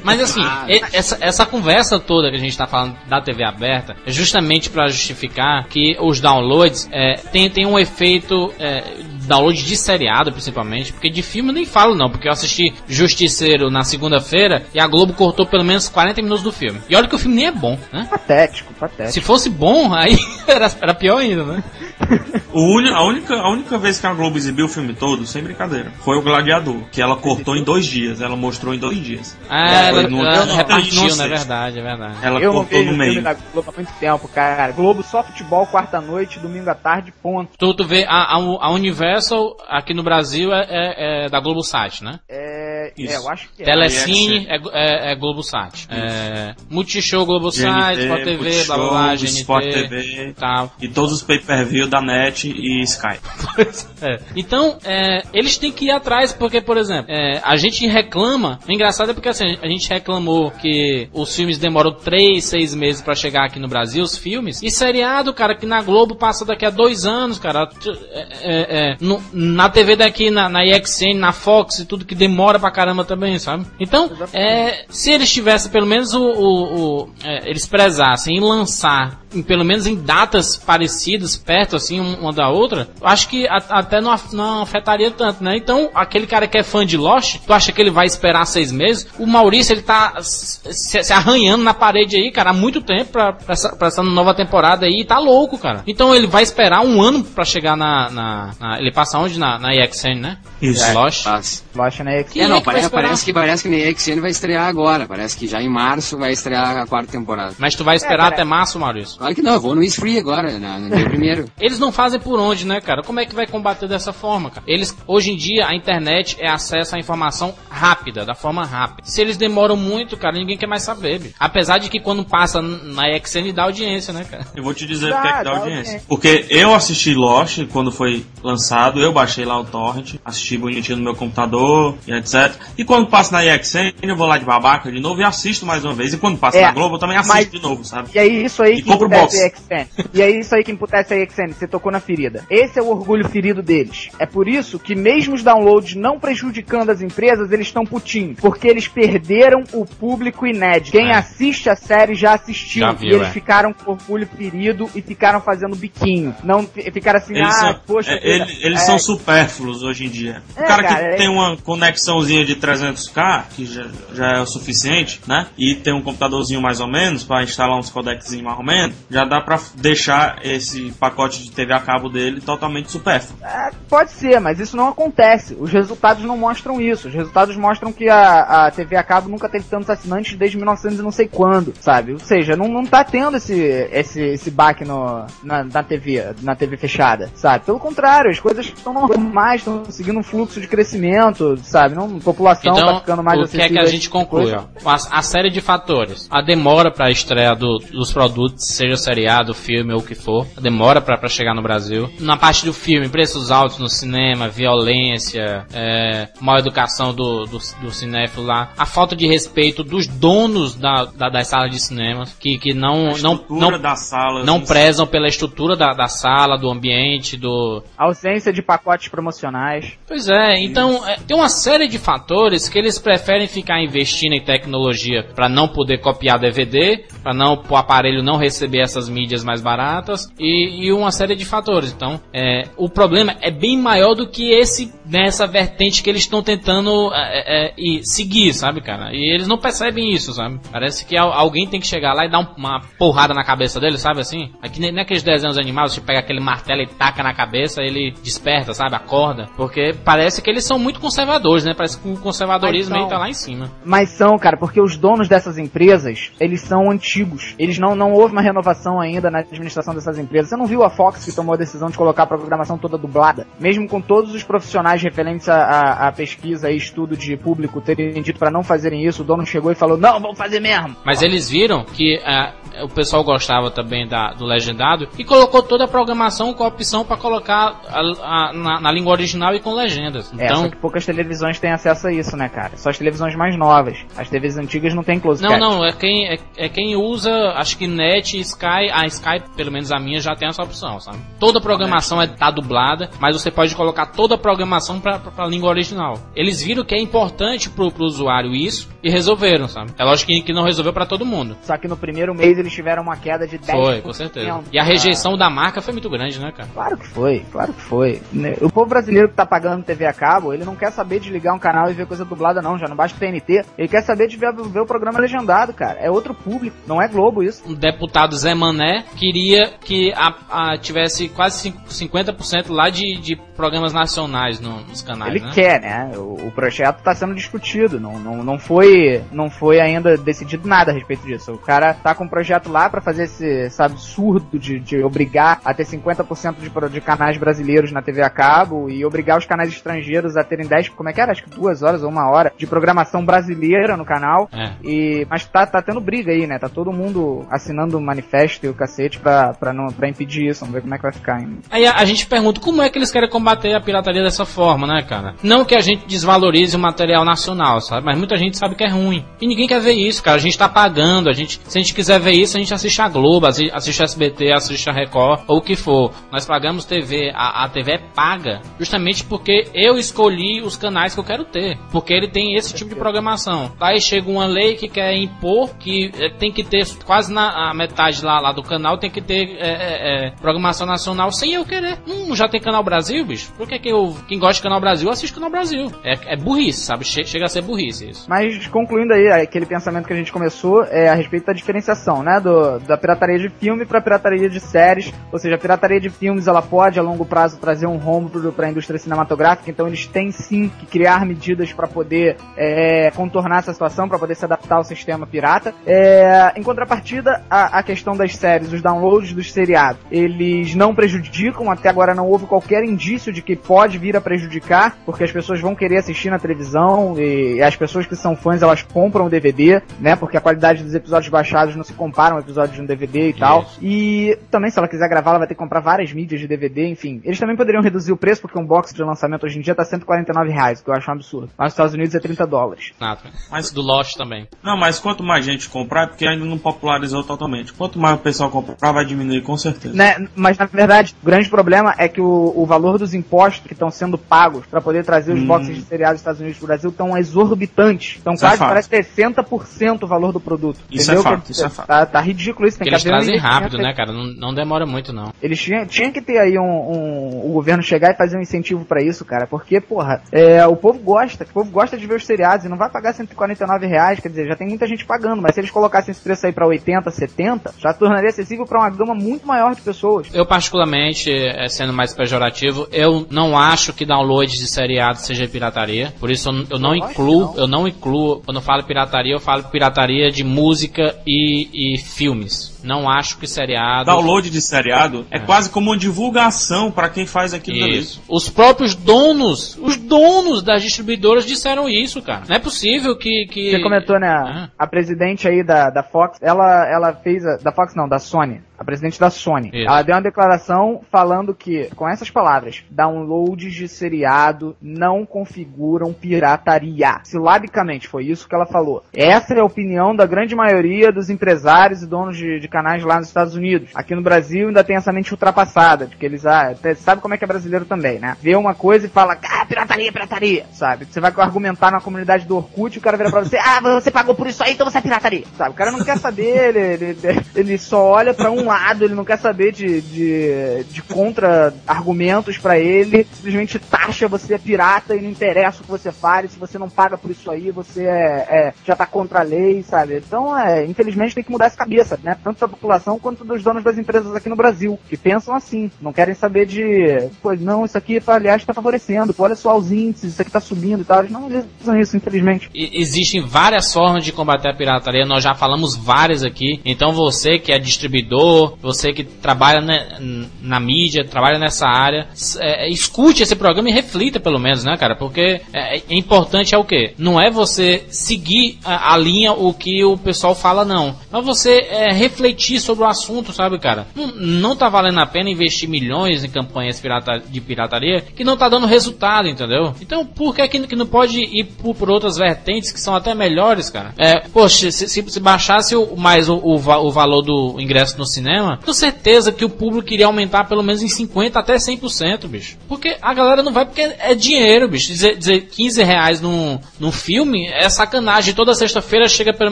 Mas assim, e- essa, essa conversa toda que a gente tá falando da TV aberta é justamente pra justificar que os downloads é, tem, tem um efeito. É, download de seriado, principalmente, porque de filme eu nem falo não, porque eu assisti Justiceiro na segunda-feira e a Globo cortou pelo menos 40 minutos do filme. E olha que o filme nem é bom, né? Patético, patético. Se fosse bom, aí *laughs* era, era pior ainda, né? *laughs* O uni- a, única, a única vez que a Globo exibiu o filme todo, sem brincadeira, foi o Gladiador, que ela cortou em dois dias, ela mostrou em dois dias. Ah, Foi ela, no- ela repartiu, no né? É verdade, é verdade. Ela Eu não cortou no filme meio. da Globo há muito tempo, cara. Globo só futebol, quarta-noite, domingo à tarde, ponto. Tu, tu vê, a, a, a Universal aqui no Brasil é, é- é da Globosat, né? É, É, é, eu acho que é. Telecine é, é, é Globosat. É, Multishow Globosat, GNT, Sport TV, blá Multishow, blá blá, GNT, Sport TV. tal. E todos os pay-per-view da NET e Sky. *laughs* É. Então, é, eles têm que ir atrás, porque, por exemplo, é, a gente reclama. O engraçado é porque assim, a gente reclamou que os filmes demoram 3, 6 meses pra chegar aqui no Brasil, os filmes. E seriado, cara, que na Globo passa daqui a dois anos, cara. É, é, é, no- na TV daqui, na, na EXN, na Fox e tudo que demora pra caramba também, sabe? Então, é, se eles tivessem pelo menos o. o- o- é, eles prezassem em lançar, em- pelo menos em datas parecidas, perto assim, um- uma da outra, eu acho que a- até não, não afetaria tanto, né? Então, aquele cara que é fã de Lost, tu acha que ele vai esperar seis meses? O Maurício, ele tá se, se arranhando na parede aí, cara, há muito tempo pra, pra, essa, pra essa nova temporada aí, e tá louco, cara. Então ele vai esperar um ano pra chegar na. na- na- ele passa onde? Na, na EXN, né? Isso. Lost. Faz. Lost na. Quem É, é não, que vai parece, parece que parece que na EXN vai estrear agora. Parece que já em março vai estrear a quarta temporada. Mas tu vai esperar É, até março, Maurício? Claro que não, eu vou no Is Free agora, na- no dia primeiro. *laughs* Eles não fazem por onde, né, cara? Como é que vai combater dessa forma, cara? Eles, hoje em dia, a internet é acesso à informação rápida, da forma rápida. Se eles demoram muito, cara, ninguém quer mais saber, bicho. Apesar de que quando passa na XN dá audiência, né, cara? Eu vou te dizer Dá, porque é que dá dá audiência. audiência. Porque eu assisti Lost quando foi lançado, eu baixei lá o torrent, assisti bonitinho no meu computador e etc. E quando passa na EXN, eu vou lá de babaca de novo e assisto mais uma vez. E quando passa É, na Globo, eu também assisto mas- de novo, sabe? E aí, isso aí E que box. a. E aí, isso aí que emputece a XN. Você tocou na ferida. Esse é o orgulho ferido deles. É por isso que, mesmo os downloads não prejudicando as empresas, eles estão putinhos. Porque eles perderam o público inédito. Quem É. assiste a série já assistiu. Já viu, e eles é. ficaram com orgulho ferido e ficaram fazendo biquinho. Não fi- ficaram assim, Eles, ah, são, poxa. é, ele- eles é, são supérfluos hoje em dia. O É, cara que cara, é- tem uma conexãozinha de 300k, que já, já é o suficiente, né? E tem um computadorzinho mais ou menos, para instalar uns codeczinhos mais ou menos, já dá pra deixar esse pacote de TV a cabo dele totalmente supérfluo. É, pode ser, mas isso não acontece. Os resultados não mostram isso. Os resultados mostram que a, a TV a cabo nunca teve tantos assinantes desde 1900 e não sei quando, sabe? Ou seja, não, não tá tendo esse, esse, esse baque no, na, na TV, na TV fechada, sabe? Pelo contrário, as coisas estão normais, estão seguindo um fluxo de crescimento, sabe? Não, a população tá Então, ficando mais o que é que a gente tipo conclui? ó? A, a série de fatores. A demora pra estreia do- dos produtos, seja seriado, filme ou o que for. A demora pra, pra chegar no Brasil. Na parte do filme, preços altos no cinema, violência, é, mal educação do, do, do cinéfilo lá. A falta de respeito dos donos da, da- das salas de cinema, que, que não, A não, estrutura não, não prezam pela estrutura da, da sala, do ambiente, do, A ausência de pacotes promocionais. Pois é, então é, tem uma série de fatores que eles preferem ficar investindo em tecnologia para não poder copiar DVD, para não o aparelho não receber essas mídias mais baratas e, e uma série de fatores. Então, é, o problema é bem maior do que esse nessa vertente que eles estão tentando é, é, e seguir, sabe, cara? E eles não percebem isso, sabe? Parece que al- alguém tem que chegar lá e dar um- uma porrada na cabeça dele, sabe assim? Aqui nem naqueles desenhos animados, você pega aquele martelo e taca na cabeça, ele desperta, sabe? Acorda. Porque parece que eles são muito conservadores, né? Parece que o conservadorismo aí tá lá em cima. Mas são, cara, porque os donos dessas empresas, eles são antigos. Eles não, não houve uma renovação ainda na administração dessas empresas. Você não viu a Fox que tomou a decisão de colocar a programação toda dublada? Mesmo com todos os profissionais referentes à, pesquisa e estudo de público terem dito para não fazerem isso, o dono chegou e falou, não, vamos fazer mesmo. Mas eles viram que ah, o pessoal gostava também da, do legendado e colocou toda a programação com a opção para colocar a- a- na, na língua original e com legendas. É, só Então, que poucas televisões têm acesso a isso, né, cara? Só as televisões mais novas. As TVs antigas não tem close Não, não, é quem, é, é quem usa, acho que net e Sky, a Sky, pelo menos a minha, já tem essa opção, sabe? Toda a programação é tá dublada, mas você pode colocar toda a programação pra, pra, pra língua original. Eles viram que é importante pro, pro usuário isso e resolveram, sabe? É lógico que, que não resolveu pra todo mundo. Só que no primeiro mês eles tiveram uma queda de 10%. Foi, com certeza. E a rejeição da marca foi muito grande, né, cara? Claro que foi, claro que foi. Né, O povo brasileiro que tá pagando TV a cabo, ele não quer saber de ligar um canal e ver coisa dublada, não. Já não basta TNT. Ele quer saber de ver, ver o programa legendado, cara. É outro público, não é Globo isso. um deputado Zé Mané queria que a, a- tivesse quase cinco- 50% lá de, de programas nacionais no, no, nos canais, Ele né? quer, né? O, o projeto está sendo discutido, não, não, não, foi, não foi ainda decidido nada a respeito disso. O cara tá com um projeto lá para fazer esse, esse absurdo de, de obrigar a ter 50% de, de canais brasileiros na TV a cabo e obrigar os canais estrangeiros a terem 10, como é que era? Acho que duas horas ou uma hora de programação brasileira no canal. É. E, mas tá, tá tendo briga aí, né? Tá todo mundo assinando o manifesto e o cacete pra, pra, não, pra impedir isso. Vamos ver como é que vai ficar ainda. Aí a, a gente pergunta como é que eles querem combater a pirataria dessa forma, né, cara? Não que a gente desvalorize o material nacional, sabe? Mas muita gente sabe que é ruim. E ninguém quer ver isso, cara. A gente tá pagando, a gente, se a gente quiser ver isso, a gente assiste a Globo, assi- assiste a SBT, assiste a Record, ou o que for. Nós pagamos TV, a, a TV é paga, justamente porque eu escolhi os canais que eu quero ter. Porque ele tem esse tipo de programação. Aí chega uma lei que quer impor que eh, tem que ter quase na metade lá, lá do canal, tem que ter eh, eh, programação nacional sem eu querer. Hum, já tem Canal Brasil, bicho? Por que, que eu, quem gosta de Canal Brasil, assiste Canal Brasil? É, é burrice, sabe? Che- chega a ser burrice isso. Mas concluindo aí aquele pensamento que a gente começou é a respeito da diferenciação, né, do, da pirataria de filme para pirataria de séries, ou seja, a pirataria de filmes ela pode a longo prazo trazer um rombo para a indústria cinematográfica, então eles têm sim que criar medidas para poder é, contornar essa situação, para poder se adaptar ao sistema pirata. É, em contrapartida, a, a questão das séries, os downloads dos seriados, eles não prejudicam, até agora não houve qualquer indício de que pode vir a prejudicar, porque as pessoas vão querer assistir na televisão e as pessoas que são fãs elas compram o DVD, né? Porque a qualidade dos episódios baixados não se compara a um episódio de um DVD e tal. Isso. E também, se ela quiser gravar, ela vai ter que comprar várias mídias de DVD, enfim. Eles também poderiam reduzir o preço, porque um box de lançamento hoje em dia tá 149 reais, o que eu acho um absurdo. Mas nos Estados Unidos é 30 dólares. Nada. Mas- do Lost também. Não, mas quanto mais gente comprar, é porque ainda não popularizou totalmente. Quanto mais o pessoal comprar, vai diminuir com certeza. Né? Mas na verdade, o grande problema é que o, o valor dos impostos que estão sendo pagos para poder trazer os Hum. boxes de seriados dos Estados Unidos pro Brasil estão exorbitantes. Então Isso é quase fato. parece 60% o valor do produto. Isso é entendeu? fato, Quer isso é fato. Tá, tá ridículo isso. Tem que eles um trazem rápido, né, cara? Não, não demora muito, não. Eles tinham, tinha que ter aí um, um- o governo chegar e fazer um incentivo pra isso, cara. Porque, porra, é, o povo gosta, o povo gosta de ver os seriados e não vai pagar 149 reais, quer dizer, já tem muita gente pagando, mas se eles colocassem esse preço aí pra 80, 70, já tornaria acessível pra uma gama muito maior de pessoas. Eu, particularmente, eh, sendo mais pejorativo, eu não acho que download de seriado seja pirataria. Por isso, eu não incluo, não. eu não incluo, quando eu falo pirataria, eu falo pirataria de música e, e filmes. Não acho que seriado. Download de seriado é, quase como uma divulgação pra quem faz aquilo. Isso. Os próprios donos, os donos das distribuidoras disseram isso, cara. Não é possível que. que... Você comentou, né? Ah. A presidente aí da, da Fox, ela, ela fez. A, da Fox não, da Sony. A presidente da Sony. Isso. Ela deu uma declaração falando que, com essas palavras, downloads de seriado não configuram pirataria. Silabicamente, foi isso que ela falou. Essa é a opinião da grande maioria dos empresários e donos de, de canais lá nos Estados Unidos. Aqui no Brasil ainda tem essa mente ultrapassada, de que eles, ah, até- sabe como é que é brasileiro também, né? Vê uma coisa e fala, ah, pirataria, pirataria, sabe? Você vai argumentar na comunidade do Orkut e o cara vira pra você, ah, você pagou por isso aí, então você é pirataria, sabe? O cara não quer saber, ele, ele, ele só olha pra um lado, ele não quer saber de, de, de contra-argumentos pra ele, simplesmente taxa você é pirata e não interessa o que você faz, se você não paga por isso aí, você é, é- já tá contra a lei, sabe? Então, é, infelizmente tem que mudar essa cabeça, né? Tanto da população quanto dos donos das empresas aqui no Brasil, que pensam assim, não querem saber de, pô, não, isso aqui, aliás, tá favorecendo, pô, olha só os índices, isso aqui tá subindo e tal. Eles não analisam isso, infelizmente. E- Existem várias formas de combater a pirataria, nós já falamos várias aqui. Então você que é distribuidor, você que trabalha ne- na mídia, trabalha nessa área, s- é, escute esse programa e reflita pelo menos, né, cara? Porque é, é importante é o quê? Não é você seguir a, a linha o que o pessoal fala, não. Mas você é, refletir sobre o assunto, sabe, cara? Não, não tá valendo a pena investir milhões em campanhas pirata- de pirataria que não tá dando resultado, entendeu? Então, por que, que que não pode ir por, por outras vertentes que são até melhores, cara? É, poxa, se, se, se baixasse o, mais o, o, o valor do ingresso no cinema, com certeza que o público iria aumentar pelo menos em 50% até 100%, bicho. Porque a galera não vai porque é dinheiro, bicho. Dizer, dizer 15 reais num, num filme é sacanagem. Toda sexta-feira chega pelo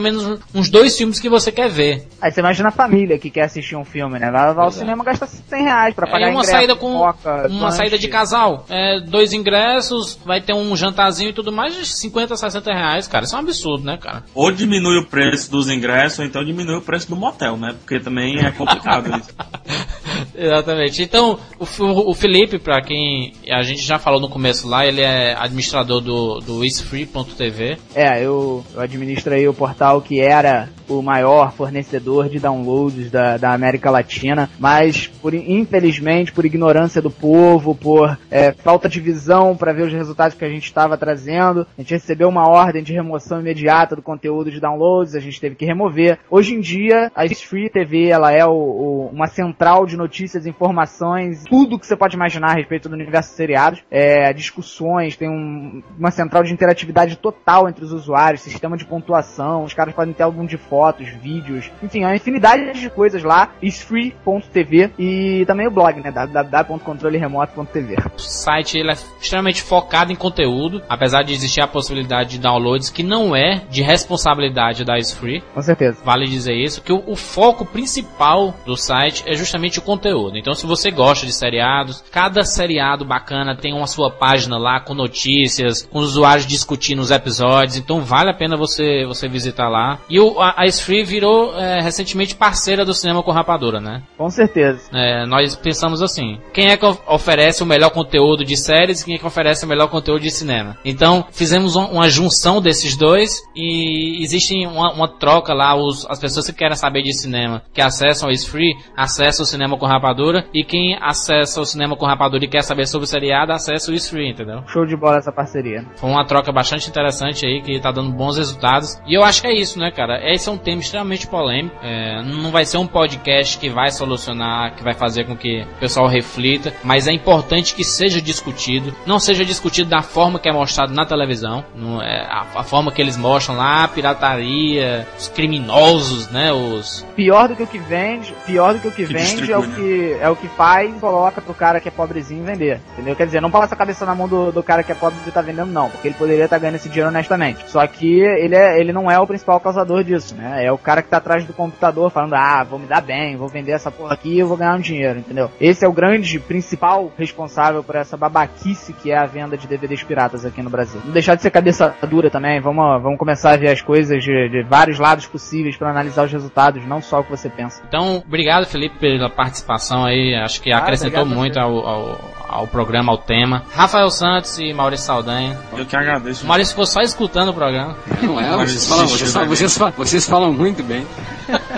menos uns dois filmes que você quer ver. Aí você imagina a família que quer assistir um filme, né? Vai, vai ao é. cinema gasta 100 reais pra pagar É uma ingresso, saída com pipoca, uma lanche. saída de casal. É, dois ingressos, vai ter um jantarzinho e tudo mais, 50, 60 reais, cara. Isso é um absurdo, né, cara? Ou diminui o preço dos ingressos, ou então diminui o preço do motel, né? Porque também é complicado isso. *laughs* Exatamente. Então, o, o Felipe, para quem a gente já falou no começo lá, ele é administrador do, do isfree.tv. É, eu, eu administro aí o portal que era o maior fornecedor de downloads da, da América Latina, mas por, infelizmente, por ignorância do povo, por é, falta de visão para ver os resultados que a gente estava trazendo, a gente recebeu uma ordem de remoção imediata do conteúdo de downloads, a gente teve que remover. Hoje em dia, a Free TV ela é o, o, uma central de notícias, informações, tudo que você pode imaginar a respeito do universo seriados, é, discussões, tem um, uma central de interatividade total entre os usuários, sistema de pontuação, os caras podem ter álbum de fotos, vídeos, enfim, uma infinidade de coisas lá, isfree.tv e também o blog, né, www.controleremoto.tv. O site ele é extremamente focado em conteúdo, apesar de existir a possibilidade de downloads que não é de responsabilidade da Isfree. Com certeza. Vale dizer isso, que o, o foco principal do site é justamente o conteúdo. Então, se você gosta de seriados, cada seriado bacana tem uma sua página lá com notícias, com os usuários discutindo os episódios. Então, vale a pena você você visitar lá. E o, a, a Free virou é, recentemente parceira do cinema com rapadura, né? Com certeza. É, nós pensamos assim: quem é que oferece o melhor conteúdo de séries, quem é que oferece o melhor conteúdo de cinema? Então, fizemos uma, uma junção desses dois e existe uma, uma troca lá. Os, as pessoas que querem saber de cinema, que acessam o Free, acessam o cinema com rapadura, e quem acessa o cinema com rapadura e quer saber sobre o seriado, acessa o Free, entendeu? Show de bola essa parceria. Foi uma troca bastante interessante aí, que tá dando bons resultados. E eu acho que é isso, né, cara? Esse é um tema extremamente polêmico. É, não vai ser um podcast que vai solucionar, que vai fazer com que o pessoal reflita, mas é importante que seja discutido. Não seja discutido da forma que é mostrado na televisão, não é, a, a forma que eles mostram lá, a pirataria, os criminosos, né? Os... Pior do que o que vende, pior do que o que, que vende é o que, é o que faz e coloca pro cara que é pobrezinho vender. Entendeu? Quer dizer, não passa a cabeça na mão do, do cara que é pobre e tá vendendo, não, porque ele poderia estar tá ganhando esse dinheiro honestamente. Só que ele, é, ele não é o principal causador disso, né? É o cara que tá atrás do computador falando, ah, vou me dar bem, vou vender essa porra aqui e eu vou ganhar um dinheiro, entendeu? Esse é o grande, principal responsável por essa babaquice que é a venda de DVDs piratas aqui no Brasil. Não deixar de ser cabeça dura também, vamos, vamos começar a ver as coisas de, de vários lados possíveis para analisar os resultados, não só o que você pensa. Então, obrigado Felipe pela participação aí, acho que ah, acrescentou muito ao, ao, ao, programa, ao tema. Rafael Santos e Maurício Saldanha. Eu que agradeço. O Maurício ficou só escutando o programa. Não é, vocês falam, vocês, vocês, vocês falam muito bem.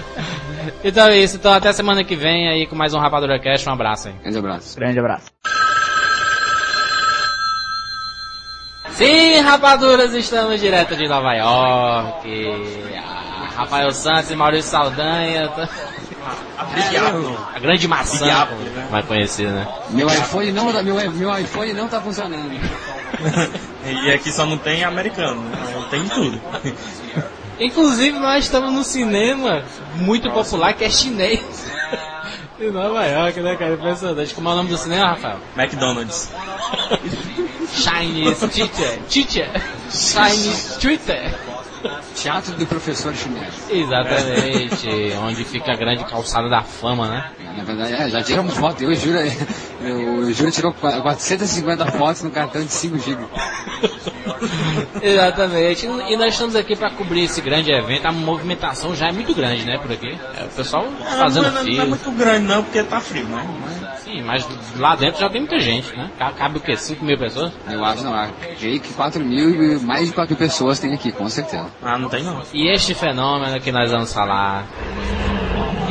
*laughs* então é isso, então até semana que vem aí com mais um Rapadura Cast, um abraço aí. Grande abraço. Grande abraço. Sim, rapaduras, estamos direto de Nova York. Ah, Rafael Santos e Maurício Saldanha. A Brigapo. A grande maçã, né? vai conhecer, né? Meu iPhone não, tá, meu, meu iPhone não tá funcionando. *laughs* e aqui só não tem americano, né? Tem tudo. *laughs* Inclusive, nós estamos no cinema muito Nossa. popular que é chinês. *laughs* em Nova York, né, cara? Impressionante. Como é o nome do cinema, Rafael? McDonald's. Chinese teacher. Teacher. Chinese Twitter. Teatro do professor chinês. Exatamente, onde fica a grande calçada da fama, né? Na verdade, é, já tiramos foto. Eu juro, eu, juro tirou 450 fotos no cartão de 5 GB. Exatamente. E nós estamos aqui para cobrir esse grande evento. A movimentação já é muito grande, né, por aqui. É, o pessoal fazendo não, fio. Não é muito grande não, porque tá frio, né? Mas... Sim, mas lá dentro já tem muita gente, né? Cabe o quê? 5 mil pessoas? Eu acho não. Acredito que 4 mil e mais de 4 mil pessoas tem aqui, com certeza. Ah, não tem não. E este fenômeno que nós vamos falar.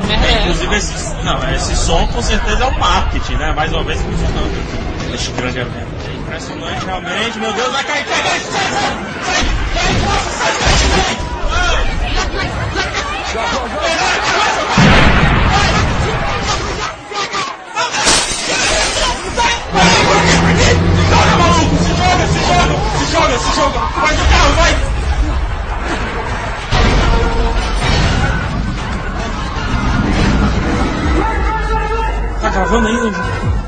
É, inclusive esse, não, esse som com certeza é o marketing, né? Mais uma vez funcionando. Este grande evento. É impressionante realmente, meu Deus, vai cair, cai, cai, sai, sai, Joga, maluco! Se joga, se joga! Se joga, se joga! Vai do carro, vai! Tá gravando ainda?